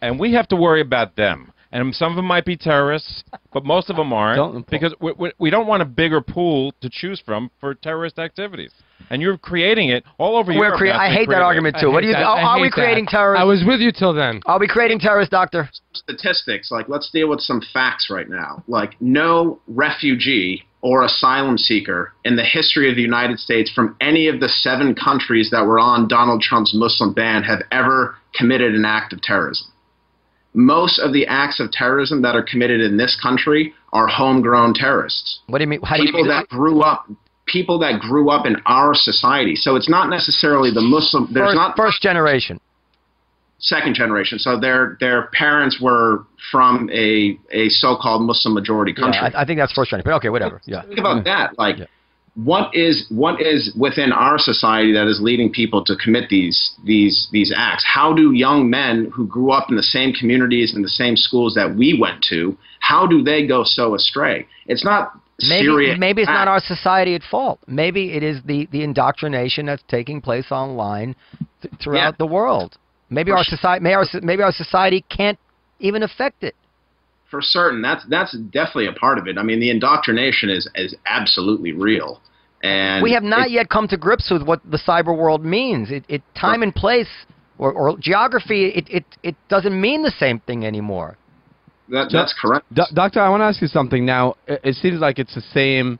and we have to worry about them. And some of them might be terrorists, but most of them aren't, Don't- because we, we, we don't want a bigger pool to choose from for terrorist activities. And you're creating it all over We're Europe. crea- I hate that creating it. argument I too. What do you? that. Are, are we hate that. creating terrorists? I was with you till then. Are we creating terrorists, doctor? statistics, like let's deal with some facts right now. Like no refugee or asylum seeker in the history of the United States from any of the seven countries that were on Donald Trump's Muslim ban have ever committed an act of terrorism. Most of the acts of terrorism that are committed in this country are homegrown terrorists What do you mean? How do you people mean? that grew up people that grew up in our society. So it's not necessarily the Muslim there's first, not first generation. second generation. So their their parents were from a a so-called Muslim majority Yeah, country. I, I think that's first generation. But okay, whatever. Yeah. Think about mm. that. Like, Yeah. what is what is within our society that is leading people to commit these these these acts? How do young men who grew up in the same communities and the same schools that we went to, how do they go so astray? It's not Maybe maybe it's not our society at fault. Maybe it is the, the indoctrination that's taking place online th- throughout Yeah. the world. Maybe For our society maybe our, maybe our society can't even affect it. for certain. That's that's definitely a part of it. I mean, the indoctrination is is absolutely real. And we have not yet come to grips with what the cyber world means. It, it time and place or, or geography it, it, it doesn't mean the same thing anymore. That, that's correct. Do- doctor, I want to ask you something now. It, it seems like it's the same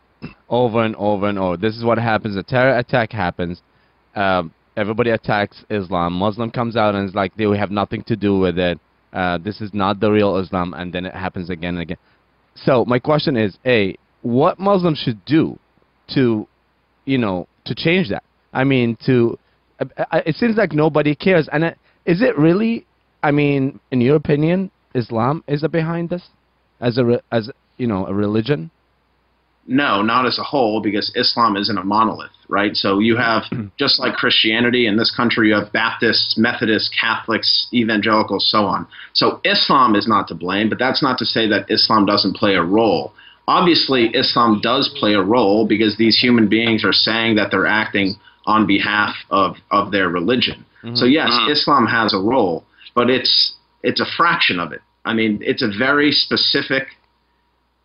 over and over and over. This is what happens. A terror attack happens. Um, everybody attacks Islam. Muslim comes out and is like, they have nothing to do with it. Uh, this is not the real Islam. And then it happens again and again. So my question is, A, what Muslims should do to, you know, to change that? I mean, to, uh, it seems like nobody cares. And is it really, I mean, in your opinion, Islam is behind this? as a re- as you know a religion. No, not as a whole, because Islam isn't a monolith, right? So you have, [clears throat] just like Christianity in this country, you have Baptists, Methodists, Catholics, evangelicals, so on. So Islam is not to blame, but that's not to say that Islam doesn't play a role. Obviously, Islam does play a role because these human beings are saying that they're acting on behalf of, of their religion. Mm-hmm. So yes, Islam has a role, but it's it's a fraction of it. I mean, it's a very specific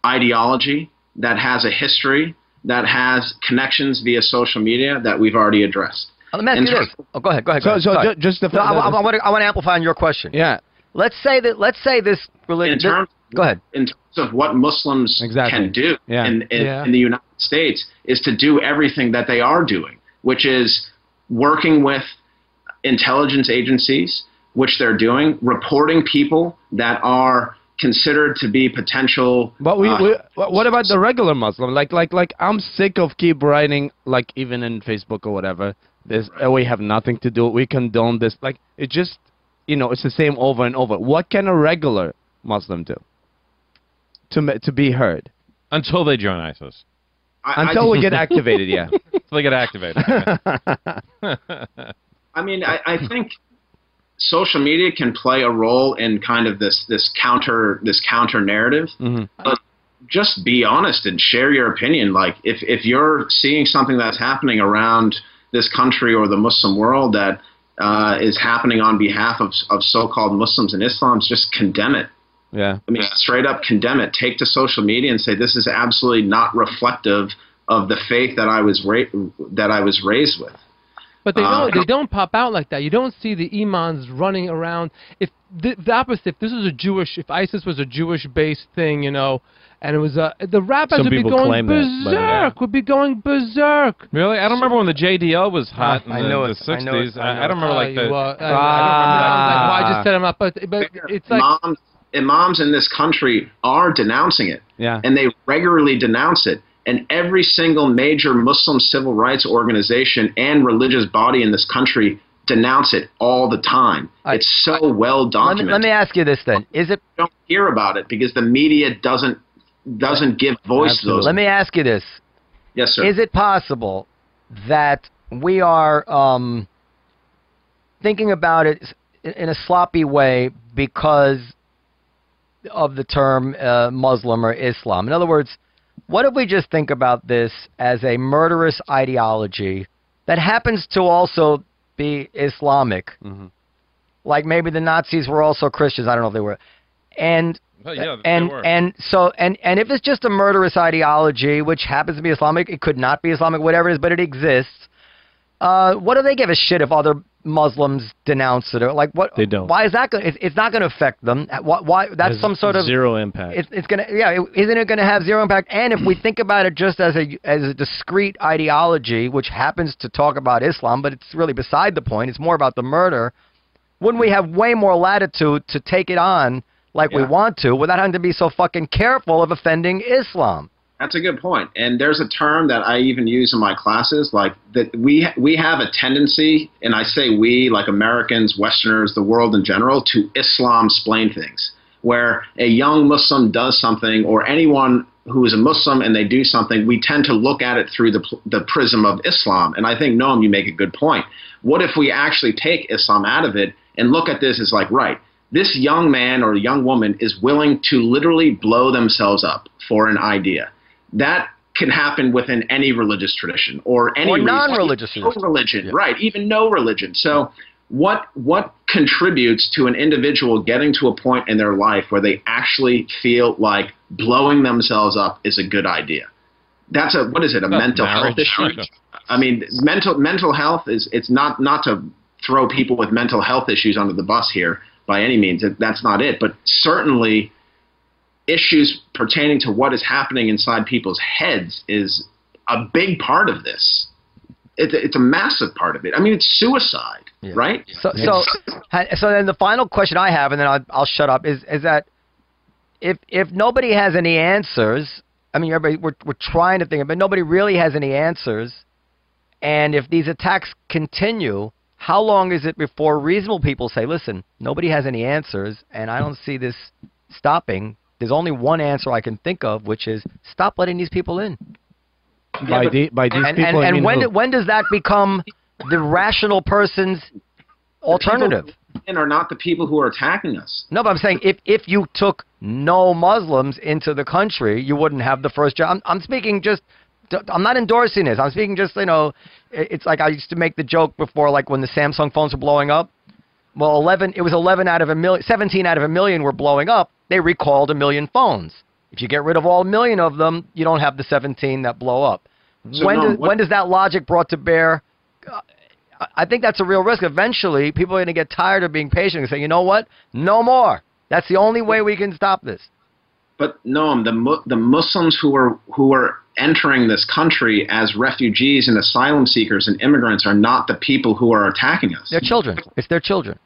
ideology that has a history, that has connections via social media that we've already addressed. Let me ask In you this. Oh, go ahead. Go ahead. Go So ahead. so Go ju- just the, No, I, I, the- I want to I want to amplify on your question. yeah Let's say that let's say this religion. In terms, go ahead. in terms of what Muslims Exactly. can do Yeah. in, in, Yeah. in the United States is to do everything that they are doing, which is working with intelligence agencies, which they're doing, reporting people that are considered to be potential. But we, uh, we what about the regular Muslim? Like like like I'm sick of keep writing like even in Facebook or whatever. This we have nothing to do. We condone this. Like it just you know it's the same over and over. What can a regular Muslim do to to be heard Until they join ISIS. I- I until we get [laughs] activated? Yeah. Until they get activated. [laughs] I mean, I, I think social media can play a role in kind of this this counter this counter narrative. Mhm. But just be honest and share your opinion. Like if if you're seeing something that's happening around this country or the Muslim world that uh, is happening on behalf of of so-called Muslims and Islams, just condemn it. Yeah. I mean, straight up condemn it. Take to social media and say this is absolutely not reflective of the faith that I was ra- that I was raised with. But they Uh, don't. They don't pop out like that. You don't see the imams running around. If the, the opposite, if this was a Jewish, if ISIS was a Jewish-based thing, you know, and it was a, the rabbis Some would be going claim that, yeah. berserk. Would be going berserk. really? I don't remember when the JDL was hot I in the, know the it. I know 60s. I I, I don't remember Oh, like you, the. uh, I, I don't remember that. I was like, why Ah. just set him up? But, but it's like imams, imams in this country are denouncing it, Yeah. and they regularly denounce it. And every single major Muslim civil rights organization and religious body in this country denounce it all the time. I- it's so well Let me, documented. let me ask you this then: Is it? don't hear about it because the media doesn't doesn't give voice to those. Let me ask you this: yes, sir. Is it possible that we are um, thinking about it in a sloppy way because of the term uh, Muslim or Islam? In other words, what if we just think about this as a murderous ideology that happens to also be Islamic? Mhm. Like maybe the Nazis were also Christians. I don't know if they were. And Well, yeah, and and so and and if it's just a murderous ideology, which happens to be Islamic, it could not be Islamic, whatever it is, but it exists. Uh, what do they give a shit if other Muslims denounce it? Or like what? They don't. Why is that going? It's, it's not going to affect them. Uh, why? why that's some sort of. zero impact. It's, it's gonna yeah. It, isn't it gonna have zero impact? And if we think about it just as a as a discrete ideology, which happens to talk about Islam, but it's really beside the point. It's more about the murder. Wouldn't we have way more latitude to take it on like we want to, without having to be so fucking careful of offending Islam? That's a good point. And there's a term that I even use in my classes, like that we we have a tendency, and I say we, like Americans, Westerners, the world in general, to Islam splain things. Where a young Muslim does something, or anyone who is a Muslim and they do something, we tend to look at it through the the prism of Islam. And I think, Noam, you make a good point. What if we actually take Islam out of it and look at this as like, right, this young man or young woman is willing to literally blow themselves up for an idea. That can happen within any religious tradition or any Or non-religious no tradition. religion, right? Even no religion. So, what what contributes to an individual getting to a point in their life where they actually feel like blowing themselves up is a good idea? That's a what is it? A Not mental health issue? [laughs] I mean, mental mental health is it's not not to throw people with mental health issues under the bus here by any means. That's not it. But certainly, issues pertaining to what is happening inside people's heads is a big part of this. It's a, it's a massive part of it. I mean, it's suicide, Yeah. right? So, so, so then the final question I have, and then I'll, I'll shut up, is is that if if nobody has any answers, I mean, everybody we're we're trying to think, of, but nobody really has any answers, and if these attacks continue, how long is it before reasonable people say, listen, nobody has any answers, and I don't see this stopping. There's only one answer I can think of, which is stop letting these people in. by the by these And people. and, I and mean when do, when does that become the rational person's alternative? And are not the people who are attacking us. No, but I'm saying if if you took no Muslims into the country, you wouldn't have the first job. I'm, I'm speaking just. I'm not endorsing this. I'm speaking just you know, it's like I used to make the joke before, like when the Samsung phones were blowing up. Well, 11. It was 11 out of a million. 17 out of a million were blowing up. They recalled a million phones. If you get rid of all a million of them, you don't have the 17 that blow up. So, when Noam, does when does that logic brought to bear? Uh, I- I think that's a real risk. Eventually, people are going to get tired of being patient and say, you know what? No more. That's the only way we can stop this. But no, the the Muslims who are who are entering this country as refugees and asylum seekers and immigrants are not the people who are attacking us. They're children. It's their children.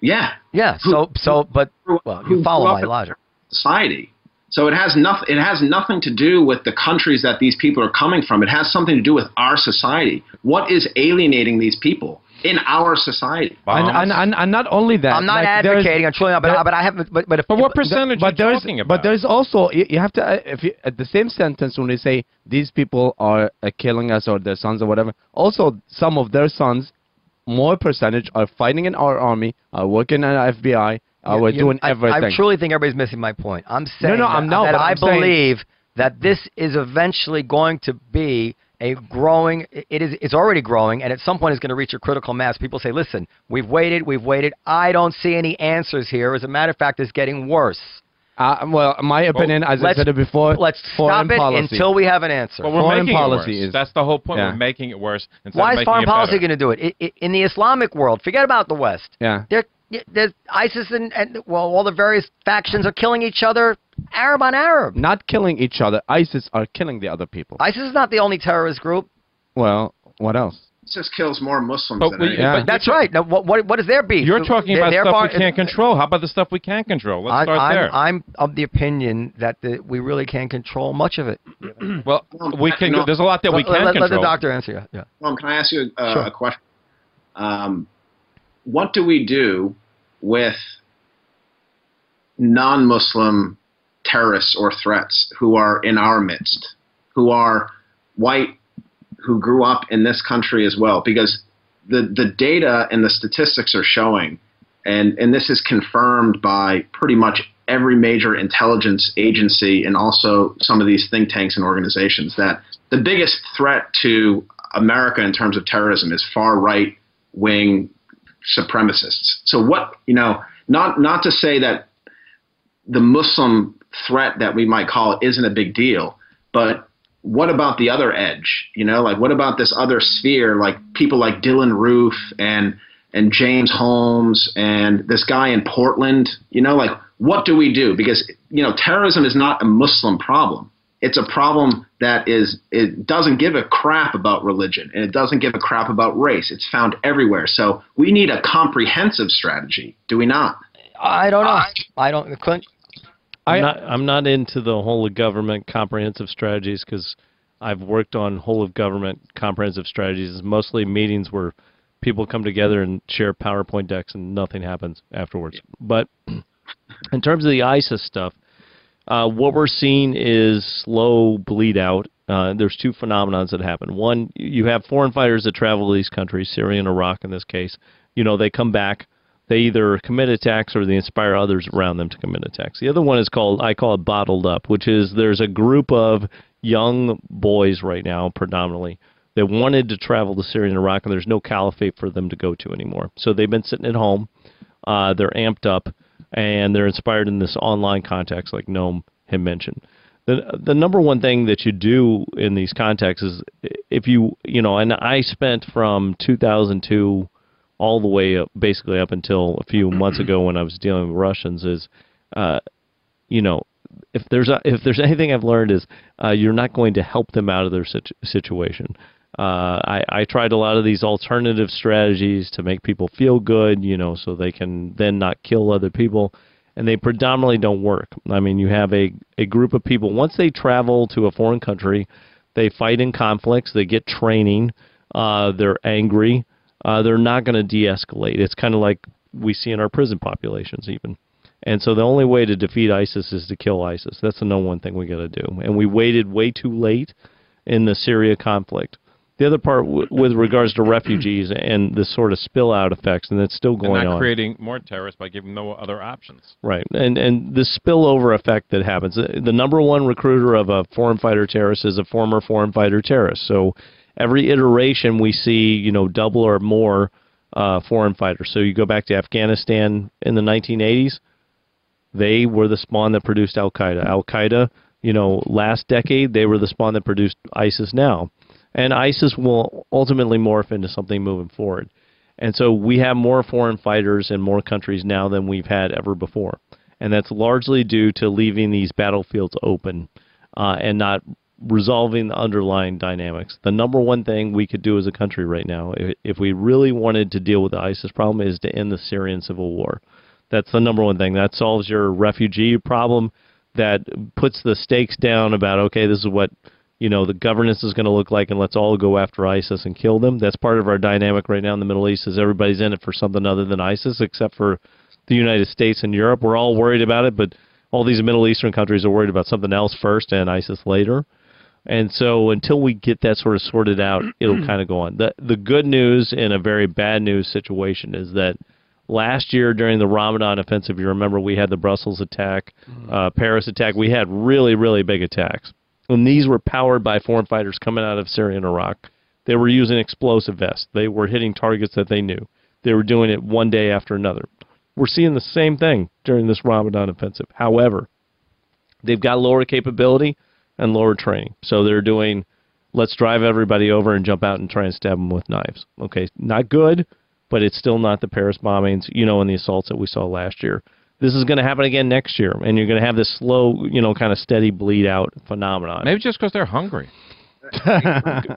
yeah, Yeah. So so, but Who- well, you follow my logic. society. So it has nothing. It has nothing to do with the countries that these people are coming from. It has something to do with our society. What is alienating these people in our society? and, and, and, and not only that. I'm not like, advocating. I'm truly not. But, there- but I have. But but if But what but- percentage but are you there's talking about? but there's also you, you have to uh, if you, at the same sentence when they say these people are uh, killing us or their sons or whatever also some of their sons more percentage are fighting in our army are working at FBI uh, we're you- doing I, everything I truly think everybody's missing my point. I'm saying no, that, I'm not, that but I I'm saying- believe that this is eventually going to be a growing. It is. It's already growing, and at some point, it's going to reach a critical mass. People say, "Listen, we've waited, we've waited. I don't see any answers here. As a matter of fact, it's getting worse. uh, well my opinion as I let's- said it before Let's foreign stop it policy. until we have an answer." But we're Foreign making policy it worse. is- That's the whole point. Yeah. We're making it worse. Why is making foreign policy going to do it? I i in the Islamic world, forget about the West. yeah They're, there's ISIS and, and well, all the various factions are killing each other, Arab on Arab. not killing each other ISIS are killing the other people ISIS is not the only terrorist group. well what else ISIS kills more Muslims But than we- anything. Yeah. but That's right. Now, what, what, what is their beef? You're talking Their- about their stuff bar- we can't control. How about the stuff we can control? Let's I, start I'm, there. I'm of the opinion that the, we really can't control much of it. [clears throat] well, we can. No. There's a lot that we let, can let, control. let the doctor answer you. Yeah. Tom, can I ask you uh, Sure. a question? Um, what do we do with non-Muslim terrorists or threats who are in our midst, who are white, who grew up in this country as well? Because the the data and the statistics are showing, and and this is confirmed by pretty much every major intelligence agency and also some of these think tanks and organizations that the biggest threat to America in terms of terrorism is far right wing supremacists. So what you know, not not to say that the Muslim threat that we might call it isn't a big deal, but what about the other edge? You know, like what about this other sphere, like people like Dylann Roof and and James Holmes and this guy in Portland? You know, like what do we do? Because you know, terrorism is not a Muslim problem. It's a problem that is it doesn't give a crap about religion and it doesn't give a crap about race. It's found everywhere. So we need a comprehensive strategy, do we not? I don't know. I don't. Clint, I'm not, I'm not into the whole of government comprehensive strategies because I've worked on whole of government comprehensive strategies. It's mostly meetings where people come together and share PowerPoint decks and nothing happens afterwards. But [clears throat] in terms of the ISIS stuff, uh, what we're seeing is slow bleed out. Uh, there's two phenomenons that happen. One, you have foreign fighters that travel to these countries, Syria and Iraq in this case. You know, they come back, they either commit attacks or they inspire others around them to commit attacks. The other one is called, I call it bottled up, which is there's a group of young boys right now, predominantly, that wanted to travel to Syria and Iraq, and there's no caliphate for them to go to anymore. So they've been sitting at home, uh, they're amped up, and they're inspired in this online context, like Noam had mentioned. The, the number one thing that you do in these contexts is if you, you know, and I spent from 2002 all the way up, basically up until a few [clears throat] months ago when I was dealing with Russians, is, uh, you know, if there's a, if there's anything I've learned is uh, you're not going to help them out of their situ- situation. Uh, I, I tried a lot of these alternative strategies to make people feel good, you know, so they can then not kill other people, and they predominantly don't work. I mean, you have a, a group of people, once they travel to a foreign country, they fight in conflicts, they get training, uh, they're angry, uh, they're not going to de escalate. It's kind of like we see in our prison populations, even. And so the only way to defeat ISIS is to kill ISIS. That's the number one thing we got to do. And we waited way too late in the Syria conflict. The other part w- with regards to refugees and the sort of spill out effects, and it's still and going not on. creating more terrorists by giving no other options. Right, and and the spillover effect that happens. The number one recruiter of a foreign fighter terrorist is a former foreign fighter terrorist. So every iteration we see, you know, double or more uh, foreign fighters. So you go back to Afghanistan in the 1980s, they were the spawn that produced Al Qaeda. Al Qaeda, you know, last decade they were the spawn that produced ISIS now, and ISIS will ultimately morph into something moving forward. And so we have more foreign fighters in more countries now than we've had ever before. And that's largely due to leaving these battlefields open uh, and not resolving the underlying dynamics. The number one thing we could do as a country right now, if, if we really wanted to deal with the ISIS problem, is to end the Syrian civil war. That's the number one thing. That solves your refugee problem. That puts the stakes down about, okay, this is what you know the governance is going to look like and let's all go after ISIS and kill them. That's part of our dynamic right now in the Middle East is everybody's in it for something other than ISIS except for the United States and Europe. We're all worried about it, but all these Middle Eastern countries are worried about something else first and ISIS later. And so until we get that sort of sorted out, [clears throat] it'll kind of go on. The the good news in a very bad news situation is that last year during the Ramadan offensive, you remember we had the Brussels attack, uh, Paris attack. We had really really big attacks. And these were powered by foreign fighters coming out of Syria and Iraq. They were using explosive vests. They were hitting targets that they knew. They were doing it one day after another. We're seeing the same thing during this Ramadan offensive. However, they've got lower capability and lower training. So they're doing, let's drive everybody over and jump out and try and stab them with knives. Okay, not good, but it's still not the Paris bombings, you know, and the assaults that we saw last year. This is going to happen again next year, and you're going to have this slow, you know, kind of steady bleed out phenomenon. Maybe just because they're hungry.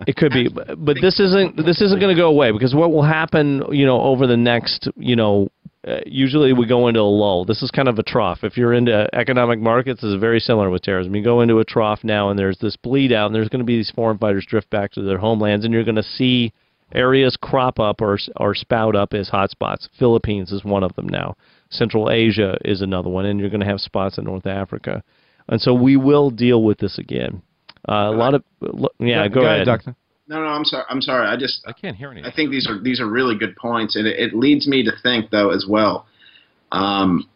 It could be, but, but this isn't this isn't going to go away because what will happen, you know, over the next, you know, uh, usually we go into a lull. This is kind of a trough. If you're into economic markets, it's very similar with terrorism. You go into a trough now, and there's this bleed out, and there's going to be these foreign fighters drift back to their homelands, and you're going to see areas crop up or or spout up as hotspots. Philippines is one of them now. Central Asia is another one, and you're going to have spots in North Africa, and so we will deal with this again. Uh, a lot of yeah, go, ahead. doctor. No, no, I'm sorry. I'm sorry. I just I can't hear anything. I think these are these are really good points, and it, it leads me to think though as well. Um,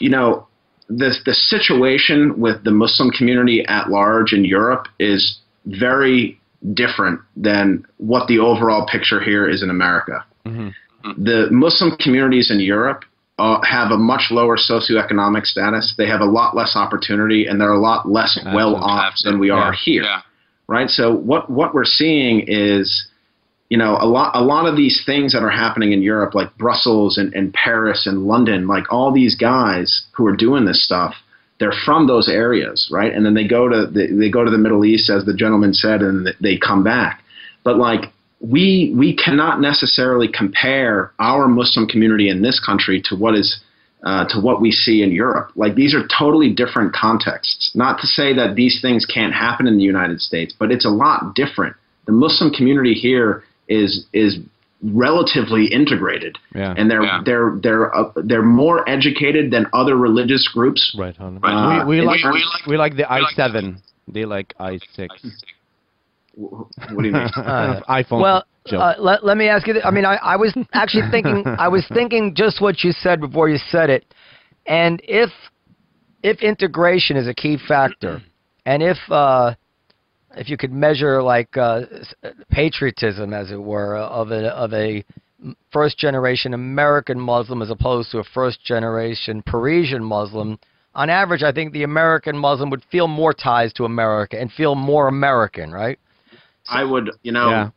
you know, the the situation with the Muslim community at large in Europe is very different than what the overall picture here is in America. Mhm. The Muslim communities in Europe uh, have a much lower socioeconomic status. They have a lot less opportunity, and they're a lot less well off than we are here right? So what what we're seeing is, you know, a lot a lot of these things that are happening in Europe, like Brussels and, and Paris and London, like all these guys who are doing this stuff, they're from those areas, right? And then they go to the, they go to the Middle East, as the gentleman said, and they come back. But like we we cannot necessarily compare our Muslim community in this country to what is uh, to what we see in Europe. Like these are totally different contexts. Not to say that these things can't happen in the United States, but it's a lot different. The Muslim community here is is relatively integrated, Yeah. and they're Yeah. they're they're uh, they're more educated than other religious groups. Right, Hunter. Uh, we, we like terms- we like the we like i7. They like i6. What do you mean? [laughs] Uh, [laughs] iPhone. Well, uh, let, let me ask you. This. I mean, I, I was actually thinking. [laughs] I was thinking just what you said before you said it, and if if integration is a key factor, [clears throat] and if uh, if you could measure like uh, patriotism, as it were, of a of a first generation American Muslim as opposed to a first generation Parisian Muslim. On average, I think the American Muslim would feel more ties to America and feel more American, right? I would, you know, Yeah.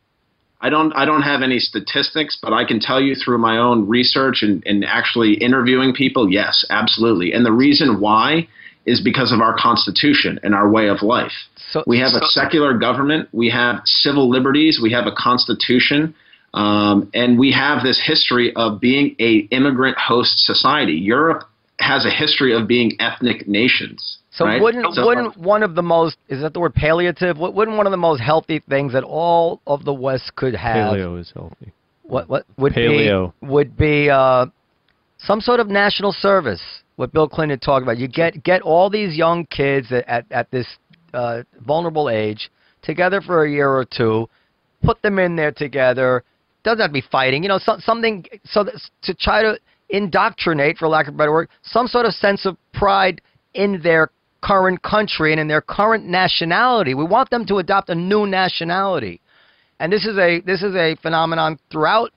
I don't I don't have any statistics, but I can tell you through my own research and, and actually interviewing people, yes, absolutely. And the reason why is because of our constitution and our way of life. So We have a secular government, we have civil liberties, we have a constitution, um, and we have this history of being a immigrant host society. Europe has a history of being ethnic nations. So right? wouldn't So- wouldn't one of the most is that the word palliative? Wouldn't one of the most healthy things that all of the West could have? Paleo is healthy. What what would Paleo. be would be uh, some sort of national service. What Bill Clinton talked about. You get get all these young kids at at, at this uh, vulnerable age together for a year or two, put them in there together. Doesn't have to be fighting. You know, some, something so that, to try to indoctrinate, for lack of a better word, some sort of sense of pride in their current country and in their current nationality. We want them to adopt a new nationality, and this is a this is a phenomenon throughout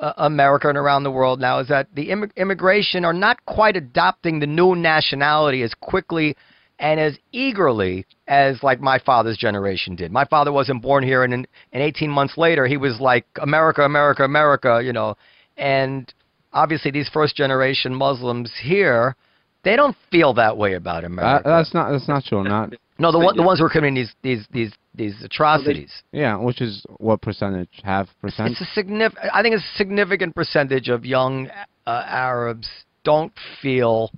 uh, America and around the world now. Is that the immig- immigration are not quite adopting the new nationality as quickly and as eagerly as like my father's generation did. My father wasn't born here, and in, and 18 months later he was like America, America, America, you know, and obviously these first generation Muslims here. They don't feel that way about Uh, America. that's not that's not true. Not No, the one, the ones who are committing these these these these atrocities. yeah, which is what percentage? Half percent. It's a significant. I think it's a significant percentage of young uh, Arabs don't feel.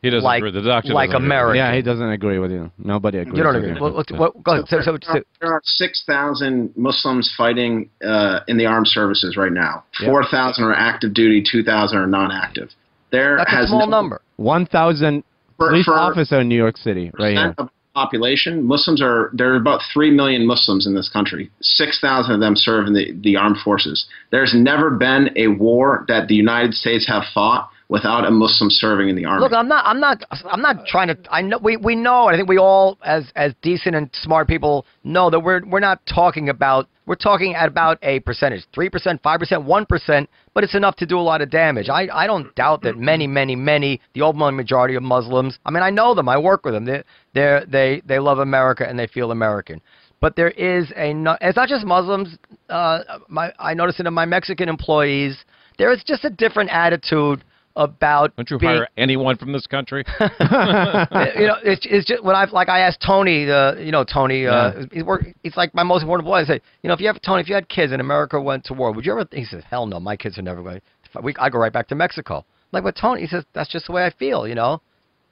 He doesn't like- agree. The doctor like doesn't. America. Yeah, he doesn't agree with you. Nobody agrees. You don't with agree. you. What, what, what, go ahead. So, so, so, there are 6,000 Muslims fighting uh, in the armed services right now. Yeah. 4,000 are active duty, 2,000 are non-active. There that's a small no- number. One thousand police for officer in New York City, right here. of population, Muslims are there are about three million Muslims in this country. Six thousand of them serve in the, the armed forces. There's never been a war that the United States have fought without a Muslim serving in the army. Look, I'm not. I'm not. I'm not trying to. I know we we know. I think we all, as as decent and smart people, know that we're we're not talking about. We're talking about a percentage, three percent, five percent, one percent, but it's enough to do a lot of damage. I I don't doubt that many, many, many, the overwhelming majority of Muslims. I mean, I know them. I work with them. They they they they love America and they feel American. But there is a. It's not just Muslims. Uh, my I notice it in my Mexican employees. There is just a different attitude about Don't you being, hire anyone from this country? [laughs] [laughs] you know, it's, it's just when I've like I asked Tony, uh, you know, Tony, uh, he's work, he's like my most important boy. I say, you know, if you have Tony, if you had kids and America went to war, would you ever? He says, hell no, my kids are never going. We, I go right back to Mexico. Like, but Tony, he says that's just the way I feel, you know,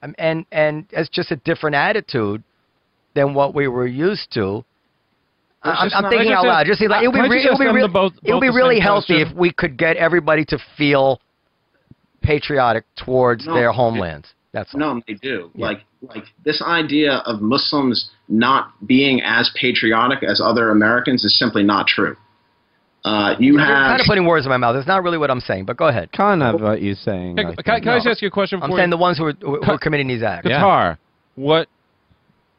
and and it's just a different attitude than what we were used to. I'm, I'm thinking out loud. Just like it would be, re- it would be, re- the both- it would be really healthy question? if we could get everybody to feel patriotic towards No, their homelands. That's all. No, they do. Yeah. Like like this idea of Muslims not being as patriotic as other Americans is simply not true. Uh, you You're have kind of putting words in my mouth. It's not really what I'm saying, but go ahead. Kind of what you're saying. Hey, I can, I- can I just ask you a question? I'm saying you? the ones who are, who are committing these acts. Yeah. Qatar. What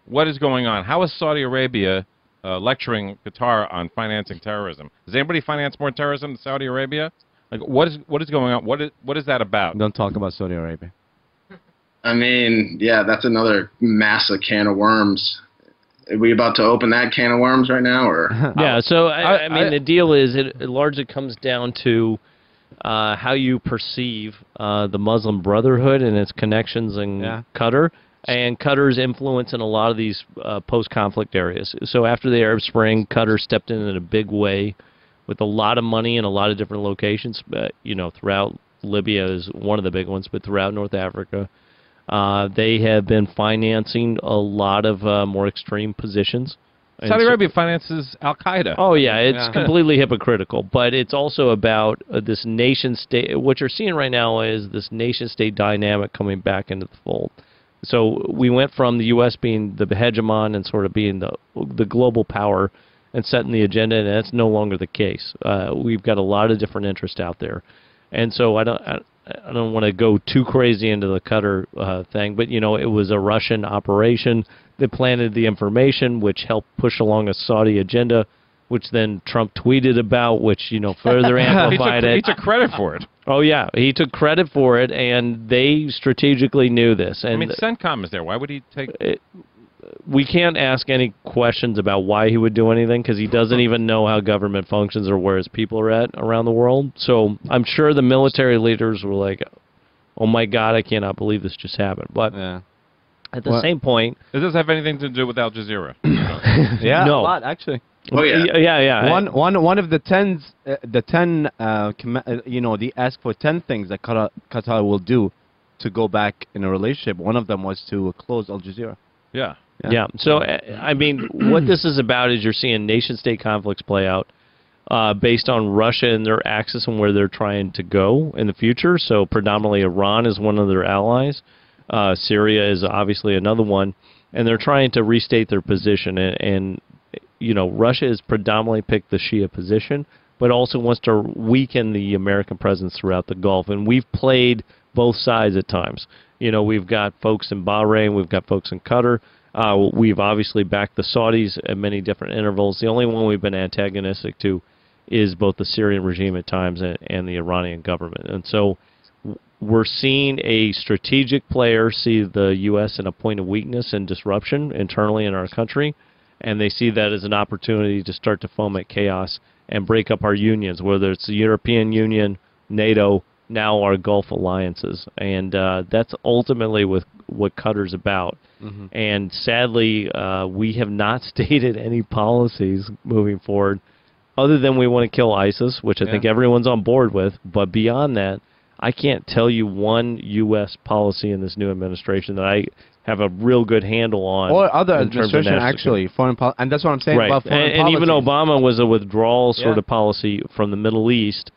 what is going on? How is Saudi Arabia uh, lecturing Qatar on financing terrorism? Does anybody finance more terrorism than Saudi Arabia? Like what is what is going on? What is what is that about? Don't talk about Saudi Arabia. [laughs] I mean, yeah, that's another massive can of worms. Are we about to open that can of worms right now, or [laughs] Yeah, so I, I- I, mean, I- the deal is it, it largely comes down to uh, how you perceive uh, the Muslim Brotherhood and its connections in Yeah. Qatar and Qatar's influence in a lot of these uh, post-conflict areas. So after the Arab Spring, Qatar stepped in in a big way with a lot of money in a lot of different locations. Uh, you know, throughout Libya is one of the big ones, but throughout North Africa. Uh, they have been financing a lot of uh, more extreme positions. Saudi so- Arabia finances Al Qaeda. Oh yeah, it's Yeah. [laughs] completely hypocritical, but it's also about uh, this nation state. What you're seeing right now is this nation state dynamic coming back into the fold. So we went from the U.S. being the hegemon and sort of being the the global power and setting the agenda, and that's no longer the case. Uh, we've got a lot of different interests out there, and so I don't. I, I don't want to go too crazy into the Qatar uh, thing, but you know, it was a Russian operation that planted the information, which helped push along a Saudi agenda, which then Trump tweeted about, which you know further [laughs] he, took, amplified he it. took credit for it. Oh yeah, he took credit for it, and they strategically knew this. And I mean, CENTCOM is there. Why would he take? it, we can't ask any questions about why he would do anything because he doesn't even know how government functions or where his people are at around the world. So I'm sure the military leaders were like, "Oh my God, I cannot believe this just happened." But Yeah. at the What- same point, Does this have anything to do with Al Jazeera? [coughs] Yeah. No. A lot actually. Oh, yeah. Yeah, yeah. One one one of the tens, uh, the ten, uh, com- uh, you know, they asked for ten things that Qatar, Qatar will do to go back in a relationship. One of them was to close Al Jazeera. yeah. Yeah. So uh, I mean, what this is about is you're seeing nation-state conflicts play out uh, based on Russia and their axis and where they're trying to go in the future. So predominantly, Iran is one of their allies. Uh, Syria is obviously another one, and they're trying to restate their position. And, and you know, Russia has predominantly picked the Shia position, but also wants to weaken the American presence throughout the Gulf. And we've played both sides at times. You know, we've got folks in Bahrain, we've got folks in Qatar. Uh, we've obviously backed the Saudis at many different intervals. The only one we've been antagonistic to is both the Syrian regime at times and, and the Iranian government. And so we're seeing a strategic player see the U.S. in a point of weakness and disruption internally in our country, and they see that as an opportunity to start to foment chaos and break up our unions, whether it's the European Union, NATO, now our Gulf alliances. And uh, that's ultimately with what Qatar's about. And sadly, uh, we have not [laughs] stated any policies moving forward other than we want to kill ISIS, which I think everyone's on board with. But beyond that, I can't tell you one U.S. policy in this new administration that I have a real good handle on. Or other in administration actually, foreign policy, and that's what I'm saying right. about foreign and, and even. Obama was a withdrawal sort Yeah. of policy from the Middle East,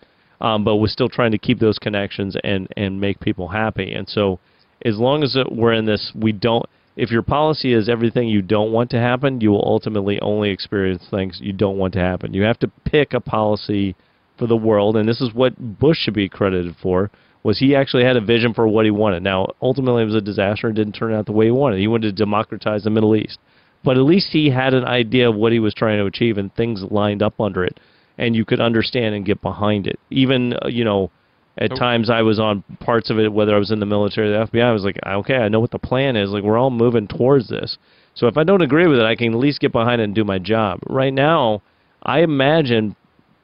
um, but was still trying to keep those connections and and make people happy. And so, as long as we're in this, we don't. If your policy is everything you don't want to happen, you will ultimately only experience things you don't want to happen. You have to pick a policy for the world, and this is what Bush should be credited for. Was he actually had a vision for what he wanted? Now, ultimately, it was a disaster and didn't turn out the way he wanted. He wanted to democratize the Middle East but at least he had an idea of what he was trying to achieve and things lined up under it and you could understand and get behind it even uh, you know at times i was on parts of it whether i was in the military or the fbi i was like okay i know what the plan is like we're all moving towards this so if i don't agree with it i can at least get behind it and do my job right now i imagine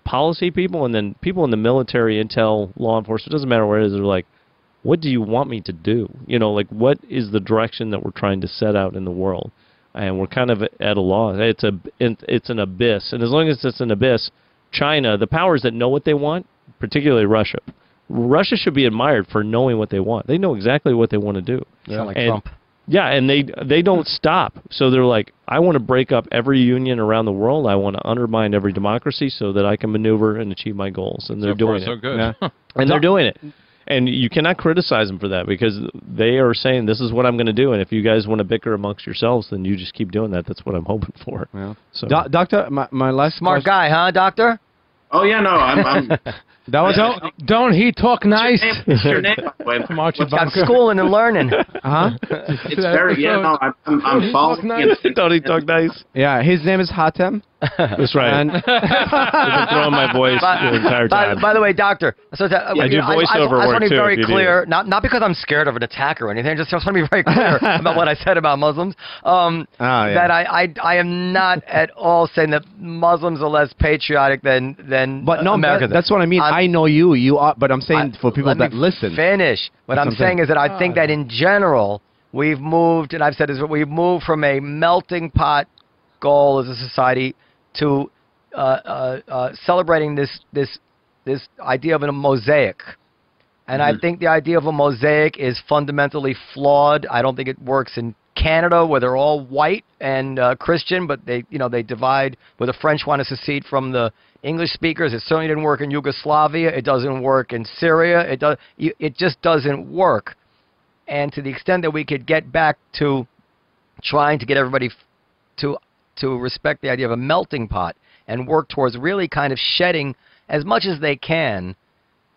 policy people and then people in the military intel law enforcement doesn't matter where it is they're like what do you want me to do? You know, like what is the direction that we're trying to set out in the world? And we're kind of at a loss. It's a it's an abyss, and as long as it's an abyss, China, the powers that know what they want, particularly Russia, Russia should be admired for knowing what they want. They know exactly what they want to do. Sound like And- Trump. Yeah, and they they don't stop. So they're like, I want to break up every union around the world. I want to undermine every democracy so that I can maneuver and achieve my goals. And they're so far, doing so it. good. Yeah. [laughs] And they're doing it. And you cannot criticize them for that because they are saying this is what I'm going to do. And if you guys want to bicker amongst yourselves, then you just keep doing that. That's what I'm [laughs] hoping for. Yeah. So Do- doctor, my, my last Smart question- guy, huh, doctor? Oh yeah, no, I'm. I'm [laughs] That was Don't don't he talk nice? What's your name? What's your name, by the way? [laughs] From Archie What's- Got schooling and learning. huh? It's very yeah. No, I'm. I'm, I'm following. nice. don't he talk nice? Yeah, his name is Hatem. That's right. And [laughs] I've been throwing my voice the entire by, time. by the way, doctor, so that, I do know, I, voiceover I, I just want to be very if you need clear, not not because I'm scared of an attack or anything. Just, just want to be very clear [laughs] about what I said about Muslims. Um, Ah, yeah. That I, I I am not at all saying that Muslims are less patriotic than than but no, Americans. that, that's what I mean. I'm- i know you. You are, but I'm saying I- for people that listen. Finish. What I'm saying saying. is that I think that in general we've moved, and I've said this, we've moved from a melting pot goal as a society to uh, uh, uh, celebrating this this this idea of a mosaic. And I think the idea of a mosaic is fundamentally flawed. I don't think it works in Canada where they're all white and uh, Christian, but they you know they divide where the French want to secede from the English speakers. It certainly didn't work in Yugoslavia. It doesn't work in Syria. It does. It just doesn't work. And to the extent that we could get back to trying to get everybody to to respect the idea of a melting pot and work towards really kind of shedding as much as they can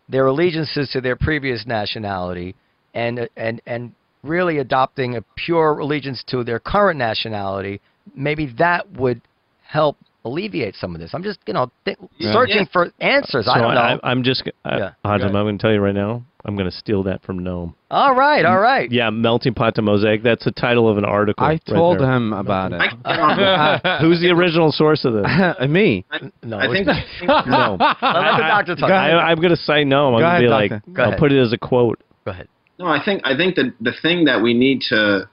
their allegiances to their previous nationality and and and really adopting a pure allegiance to their current nationality. Maybe that would help alleviate some of this i'm just you know th- Yeah. searching Yeah. for answers i So don't know I, am just, I, uh, Yeah. Hatem, Go I'm going to tell you right now, I'm going to steal that from Noam. all right all right Yeah, melting pot to mosaic. That's the title of an article. I right told there. him about I it. can get on board. Who's the original source of this? [laughs] Me. no I think. no. let [laughs] the doctor talk Go I, ahead. I'm going to say no. I'm going to ahead, be like, doctor. Go I'll ahead. put it as a quote. go ahead No, I think I think that the thing that we need to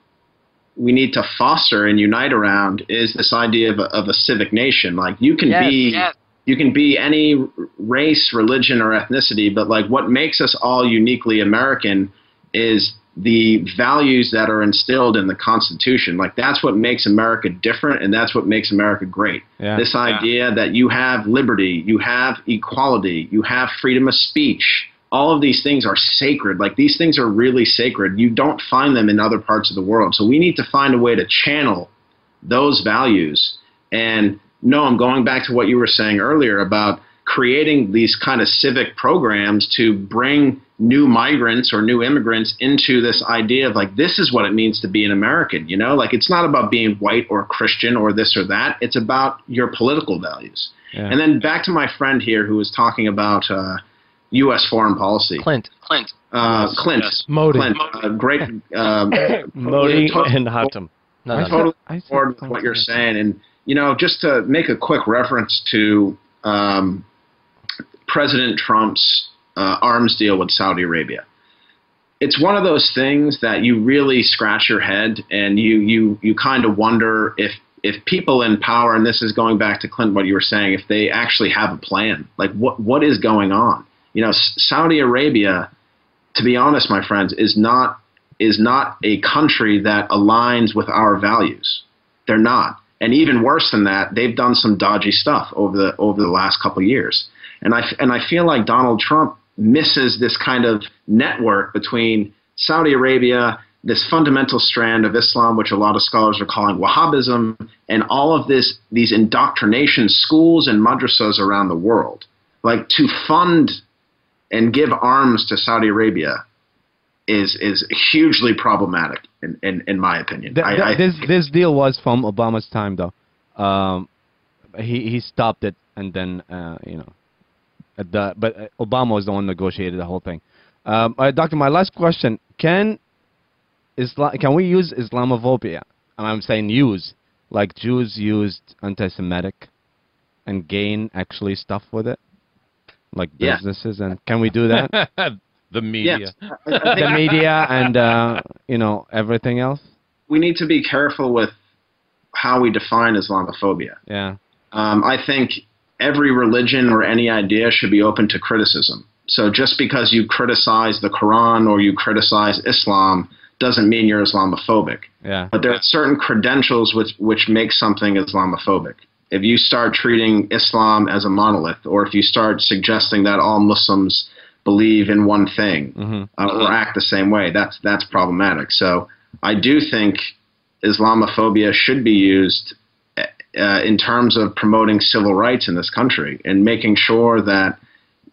we need to foster and unite around is this idea of a, of a civic nation. Like you can Yes, be yes. you can be any race, religion, or ethnicity, but like what makes us all uniquely American is the values that are instilled in the Constitution. Like that's what makes America different, and that's what makes America great. Yeah. This idea that you have liberty, you have equality, you have freedom of speech. All of these things are sacred. Like these things are really sacred. You don't find them in other parts of the world. So we need to find a way to channel those values. And no, I'm going back to what you were saying earlier about creating these kind of civic programs to bring new migrants or new immigrants into this idea of like this is what it means to be an American, you know? Like it's not about being white or Christian or this or that. It's about your political values. Yeah. And then back to my friend here who was talking about uh, U.S. foreign policy. clint Clint. Uh, Clint. Modi. Clint. Uh, great. Um, [laughs] Modi to- and Hatem. no, I no, no. totally I said board with what you're saying. And, you know, just to make a quick reference to um, President Trump's uh, arms deal with Saudi Arabia. It's one of those things that you really scratch your head and you, you, you kind of wonder if, if people in power, and this is going back to Clinton, what you were saying, if they actually have a plan. Like, what, what is going on? You know, Saudi Arabia, to be honest, my friends, is not is not a country that aligns with our values. They're not. And even worse than that, they've done some dodgy stuff over the over the last couple of years. And I and I feel like Donald Trump misses this kind of network between Saudi Arabia, this fundamental strand of Islam, which a lot of scholars are calling Wahhabism, and all of this these indoctrination schools and madrasas around the world. Like to fund and give arms to Saudi Arabia is is hugely problematic in, in, in my opinion. Th- I, I this this deal was from Obama's time, though. Um, he he stopped it, and then uh, you know, at the but uh, Obama was the one who negotiated the whole thing. Um, all right, doctor, my last question: Can Islam can we use Islamophobia? And I'm saying use like Jews used anti-Semitic and gain actually stuff with it, like Yeah. businesses, and can we do that? [laughs] The media. Yes, I- I [laughs] think the media and uh, you know everything else. we need to be careful with how we define Islamophobia. Yeah. Um, I think every religion or any idea should be open to criticism. So just because you criticize the Quran or you criticize Islam doesn't mean you're Islamophobic. Yeah. But there are certain credentials which, which make something Islamophobic. If you start treating Islam as a monolith, or if you start suggesting that all Muslims believe in one thing hmm uh, or act the same way, that's that's problematic. So I do think Islamophobia should be used uh, in terms of promoting civil rights in this country and making sure that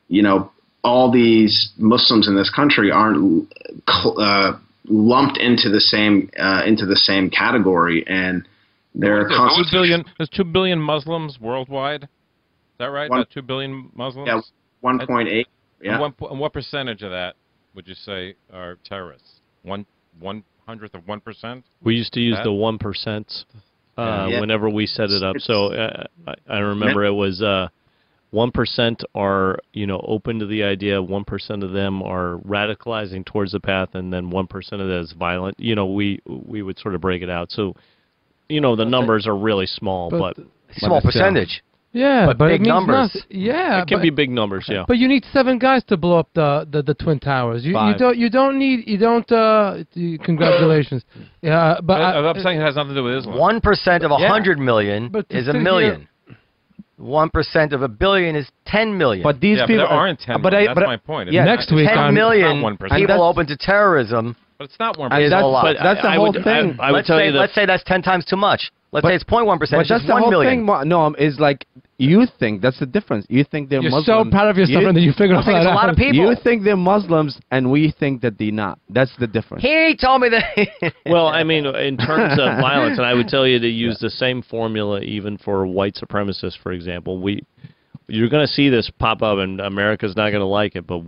you know all these Muslims in this country aren't cl- uh, lumped into the same uh, into the same category and their There's two constitution. billion. There's two billion Muslims worldwide. Is that right? One- About two billion Muslims. Yeah, 1.8. And Yeah. One, and what percentage of that would you say are terrorists? One one hundredth of one percent. We used to use That- the one percent uh, Yeah. whenever we set it up. So uh, I, I remember it was uh, one percent are you know open to the idea. One percent of them are radicalizing towards the path, and then one percent of that is violent. You know, we we would sort of break it out. So you know the numbers are really small, but, But, Small But percentage. yeah, but but big numbers. nothing. Yeah, it can but, be big numbers. Yeah. but you need seven guys to blow up the, the, the twin towers. You, you don't you don't need you don't uh congratulations. Yeah, but I, I'm saying it has nothing to do with Islam. One percent of a Yeah. hundred million is a sit here- million. One percent of a billion is ten million. But these yeah, but people there aren't ten. But I, That's but my point. Yeah, not- next week not- ten on- it's million not one people open to terrorism. But it's not one And is percent. a lot. But that's the I, I whole would, thing. I, I would let's tell say you that let's say that's ten times too much. Let's But- say it's 0.1 percent. But It's that's the one whole million. thing. No, um, is like you think that's the difference. You think they're you're Muslims. so proud of yourself You- and that you figured I all think that it's a lot of people. You think they're Muslims, and we think that they're not. That's the difference. He told me that. [laughs] well, I mean, in terms of violence, and I would tell you to use the same formula even for white supremacists, for example. We, you're going to see this pop up, and America's not going to like it, but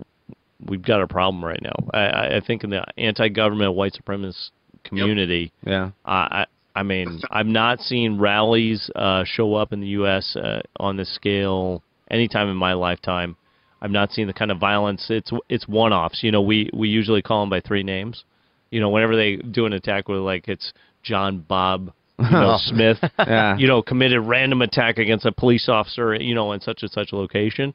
we've got a problem right now. I- I, think in the anti-government white supremacist community, Yeah. I, I, mean, I've not seen rallies uh, show up in the U.S. Uh, on this scale anytime in my lifetime. I've not seen the kind of violence. It's it's one-offs. You know, we we usually call them by three names. You know, whenever they do an attack with like it's John Bob you know, [laughs] Smith, Yeah. you know, committed random attack against a police officer, you know, in such and such a location.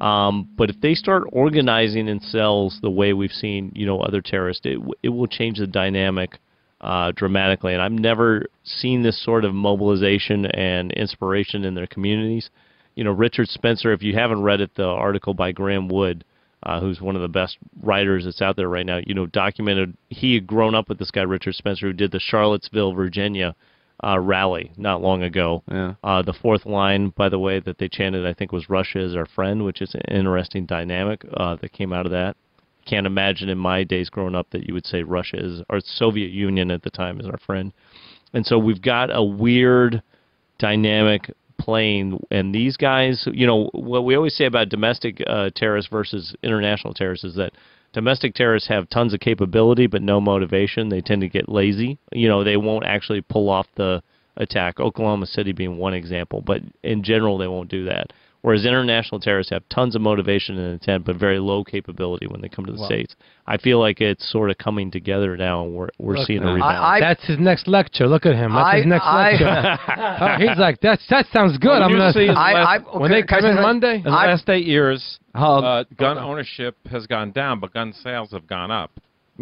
Um, but if they start organizing in cells the way we've seen, you know, other terrorists, it it will change the dynamic uh, dramatically. And I've never seen this sort of mobilization and inspiration in their communities. You know, Richard Spencer, if you haven't read it, the article by Graeme Wood, uh, who's one of the best writers that's out there right now, you know, documented he had grown up with this guy, Richard Spencer, who did the Charlottesville, Virginia uh, rally not long ago. Yeah. Uh, the fourth line, by the way, that they chanted, I think, was "Russia is our friend," which is an interesting dynamic uh, that came out of that. Can't imagine in my days growing up that you would say Russia is, or Soviet Union at the time is our friend. And so we've got a weird dynamic playing, and these guys, you know, what we always say about domestic uh, terrorists versus international terrorists is that domestic terrorists have tons of capability but no motivation. They tend to get lazy. You know, they won't actually pull off the attack. Oklahoma City being one example, but in general, they won't do that. Whereas international terrorists have tons of motivation and intent, but very low capability when they come to the states. I feel like it's sort of coming together now, and we're we're Look, seeing a uh, rebound. I- I- That's his next lecture. Look at him. That's I- his next I- lecture. [laughs] Oh, he's like, that's that sounds good. Well, I'm you gonna. see- I, I, when they can I come say in that? Monday, In the I- last [laughs] eight years, How, uh, gun okay. ownership has gone down, but gun sales have gone up.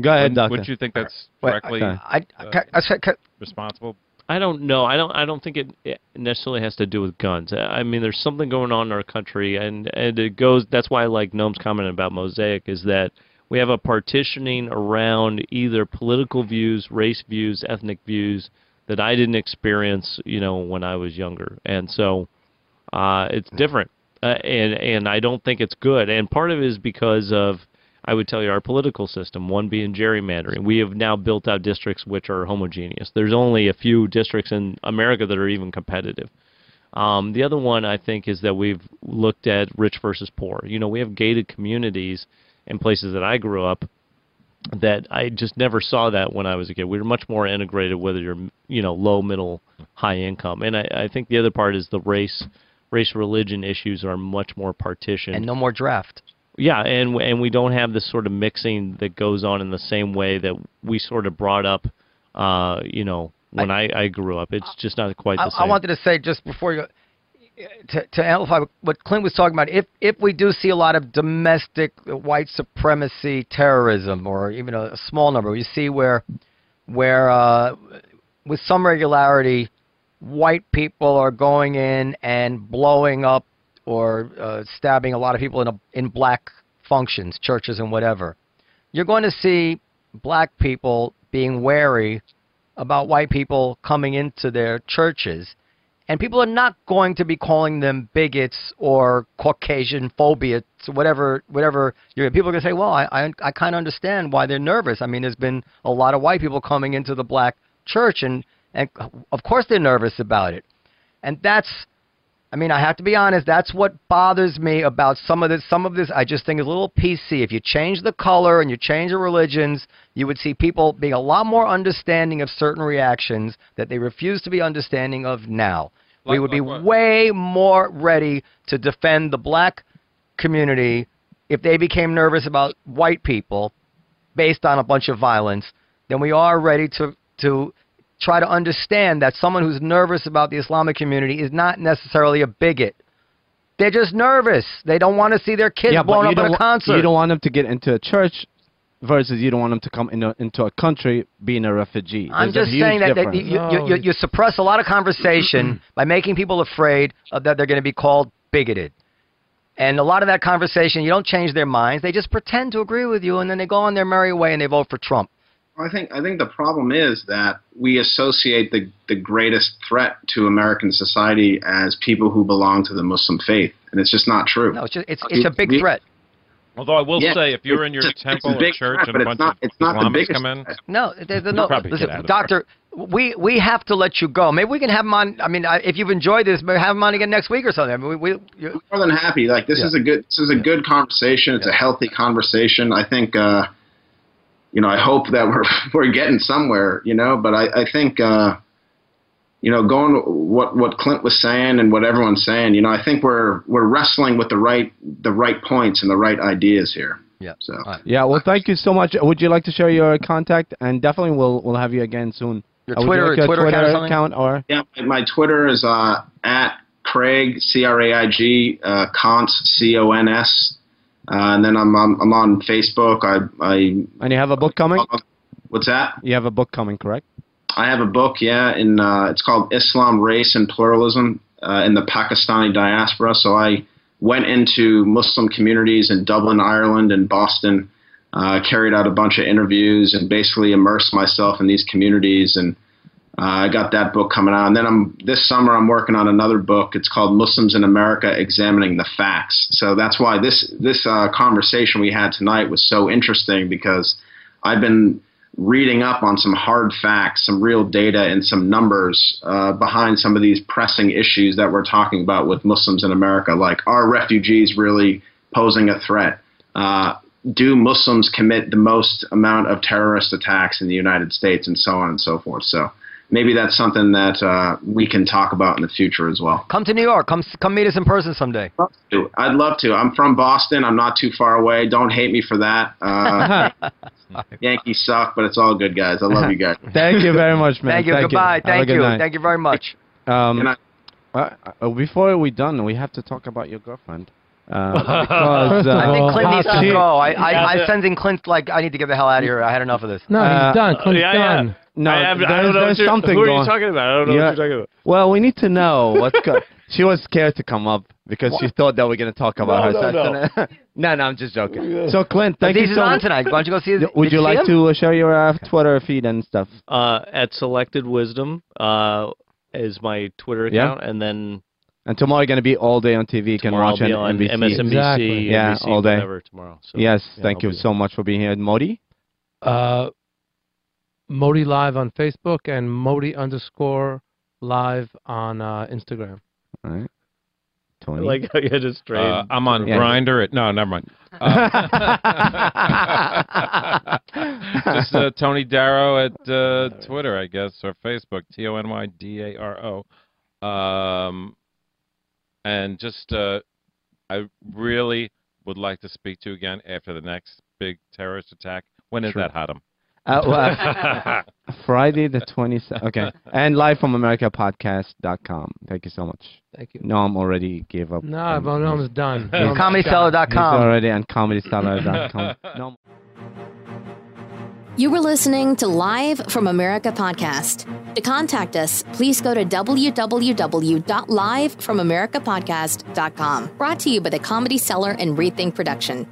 go ahead, Wouldn't, doctor. wouldn't you think that's Wait, directly okay. I, I, can- I said- responsible? I don't know. I don't. I don't think it necessarily has to do with guns. I mean, there's something going on in our country, and and it goes. That's why I like Noam's comment about Mosaic is that we have a partitioning around either political views, race views, ethnic views that I didn't experience, you know, when I was younger, and so uh, it's different, uh, and and I don't think it's good. And part of it is because of I would tell you our political system, one being gerrymandering. We have now built out districts which are homogeneous. There's only a few districts in America that are even competitive. Um, the other one I think is that we've looked at rich versus poor. You know, we have gated communities in places that I grew up that I just never saw that when I was a kid. We were much more integrated, whether you're you know low, middle, high income. And I, I think the other part is the race, race religion issues are much more partitioned. and no more draft. Yeah, and and we don't have this sort of mixing that goes on in the same way that we sort of brought up. Uh, you know, when I, I, grew up, it's just not quite the I, same. I wanted to say just before you go, to, to amplify what Clint was talking about, if if we do see a lot of domestic white supremacy terrorism, or even a, a small number, you see where where uh, with some regularity, white people are going in and blowing up or uh, stabbing a lot of people in a, in black functions, churches, and whatever. You're going to see black people being wary about white people coming into their churches and people are not going to be calling them bigots or Caucasian phobias, whatever, whatever. People are going to say, well, I, I, I kind of understand why they're nervous. I mean, there's been a lot of white people coming into the black church, and, and of course they're nervous about it. And that's, I mean, I have to be honest. That's what bothers me about some of this. Some of this, I just think is a little PC. If you change the color and you change the religions, you would see people being a lot more understanding of certain reactions that they refuse to be understanding of now we Like- would be what? way more ready to defend the black community if they became nervous about white people based on a bunch of violence than we are ready to to try to understand that someone who's nervous about the Islamic community is not necessarily a bigot. They're just nervous. They don't want to see their kids yeah, blown up don't, a concert. you don't want them to get into a church versus you don't want them to come in a, into a country being a refugee. I'm There's just saying that, that you, you, you, you suppress a lot of conversation [clears throat] by making people afraid of that they're going to be called bigoted. And a lot of that conversation, you don't change their minds. They just pretend to agree with you, and then they go on their merry way and they vote for Trump. I think I think the problem is that we associate the the greatest threat to American society as people who belong to the Muslim faith, and it's just not true. No, it's just it's it's a big We- threat. Although I will Yeah, say, if you're in your it's a- it's temple or church threat, and a bunch not- of it's not Islamists biggest come in, threat. No, there's You'll no. probably Listen, out of doctor, we we have to let you go. Maybe we can have him on. I mean, I- if you've enjoyed this, maybe have him on again next week or something. I mean, we, we you, more than happy. Like this Yeah. is a good this is a good conversation. It's a healthy conversation. I think uh, you know I hope that we're [laughs] we're getting somewhere. You know, but I I think uh, you know going what what Clint was saying and what everyone's saying. You know, I think we're we're wrestling with the right the right points and the right ideas here. yeah. So. All right. Yeah, well, thank you so much. Would you like to share your contact? And definitely, we'll we'll have you again soon. Your Uh, would you Twitter, like your Twitter, account or account or Yeah, my my Twitter is uh, at Craig C R A I G uh, Cons C O N S, uh, and then I'm, I'm I'm on Facebook. I I and you have a book coming? what's that? You have a book coming, correct? I have a book. Yeah, in uh, it's called Islam, Race, and Pluralism uh, in the Pakistani diaspora. So I went into Muslim communities in Dublin, Ireland, and Boston. Uh, carried out a bunch of interviews and basically immersed myself in these communities and uh, I got that book coming out, and then I'm this summer I'm working on another book. It's called Muslims in America: Examining the Facts. So that's why this this uh, conversation we had tonight was so interesting because I've been reading up on some hard facts, some real data, and some numbers uh, behind some of these pressing issues that we're talking about with Muslims in America. Like, are refugees really posing a threat? Uh, do Muslims commit the most amount of terrorist attacks in the United States, and so on and so forth? So maybe that's something that uh, we can talk about in the future as well. Come to New York. Come come meet us in person someday. I'd love to. I'm from Boston. I'm not too far away. Don't hate me for that. Uh, [laughs] Yankees suck, but it's all good, guys. I love you guys. [laughs] Thank you very much, man. Thank you. Goodbye. Have a Thank you. night. Thank you very much. [laughs] Um, Good night. uh, uh, before we're done, we have to talk about your girlfriend. Uh, because uh, I think Clint Oh, needs to go. I, I, Yeah, I the- sending Clint like I need to get the hell out of here. I had enough of this. No, Uh, he's done. Clint's yeah, yeah. Done. No, I, have, I there's, don't know. there's what you're- something who are going. you talking about? I don't know Yeah. what you're talking about. Well, we need to know what's go- [laughs] She was scared to come up because she thought that we're going to talk about No, her no, sex. and- [laughs] no, no, I'm just joking. So, Clint, thank Aziz you is so on much. tonight. Why don't you go see? His, Would did you see like him? to uh, share your uh, Twitter feed and stuff? Uh, at Selected Wisdom uh, is my Twitter Yeah. account, and then And tomorrow you're going to be all day on TV. You can tomorrow watch I'll be on on NBC. MSNBC, Exactly. Yeah, NBC, all day. whatever tomorrow. So, Yes, yeah, thank I'll you be so much for being here. Modi? Uh, Modi Live on Facebook and Modi underscore live on uh, Instagram. All right. Tony? Like how you had to straight. Uh, I'm on Yeah. Grindr. At no, never mind. [laughs] Uh, just uh, Tony Daro at uh, Twitter, I guess, or Facebook. T O N Y D A R O. Um, and just uh, I really would like to speak to you again after the next big terrorist attack? When is Sure. that, Hatem? Uh, well, [laughs] Friday the 27th. Okay. And live from AmericaPodcast.com. Thank you so much. Thank you. Noam already gave up. No, on- Noam's done. Noam's shot. He's already on ComedyCellar.com. [laughs] Noam. You were listening to Live from America podcast. To contact us, please go to www.livefromamericapodcast.com. Brought to you by the Comedy Cellar and Rethink Production.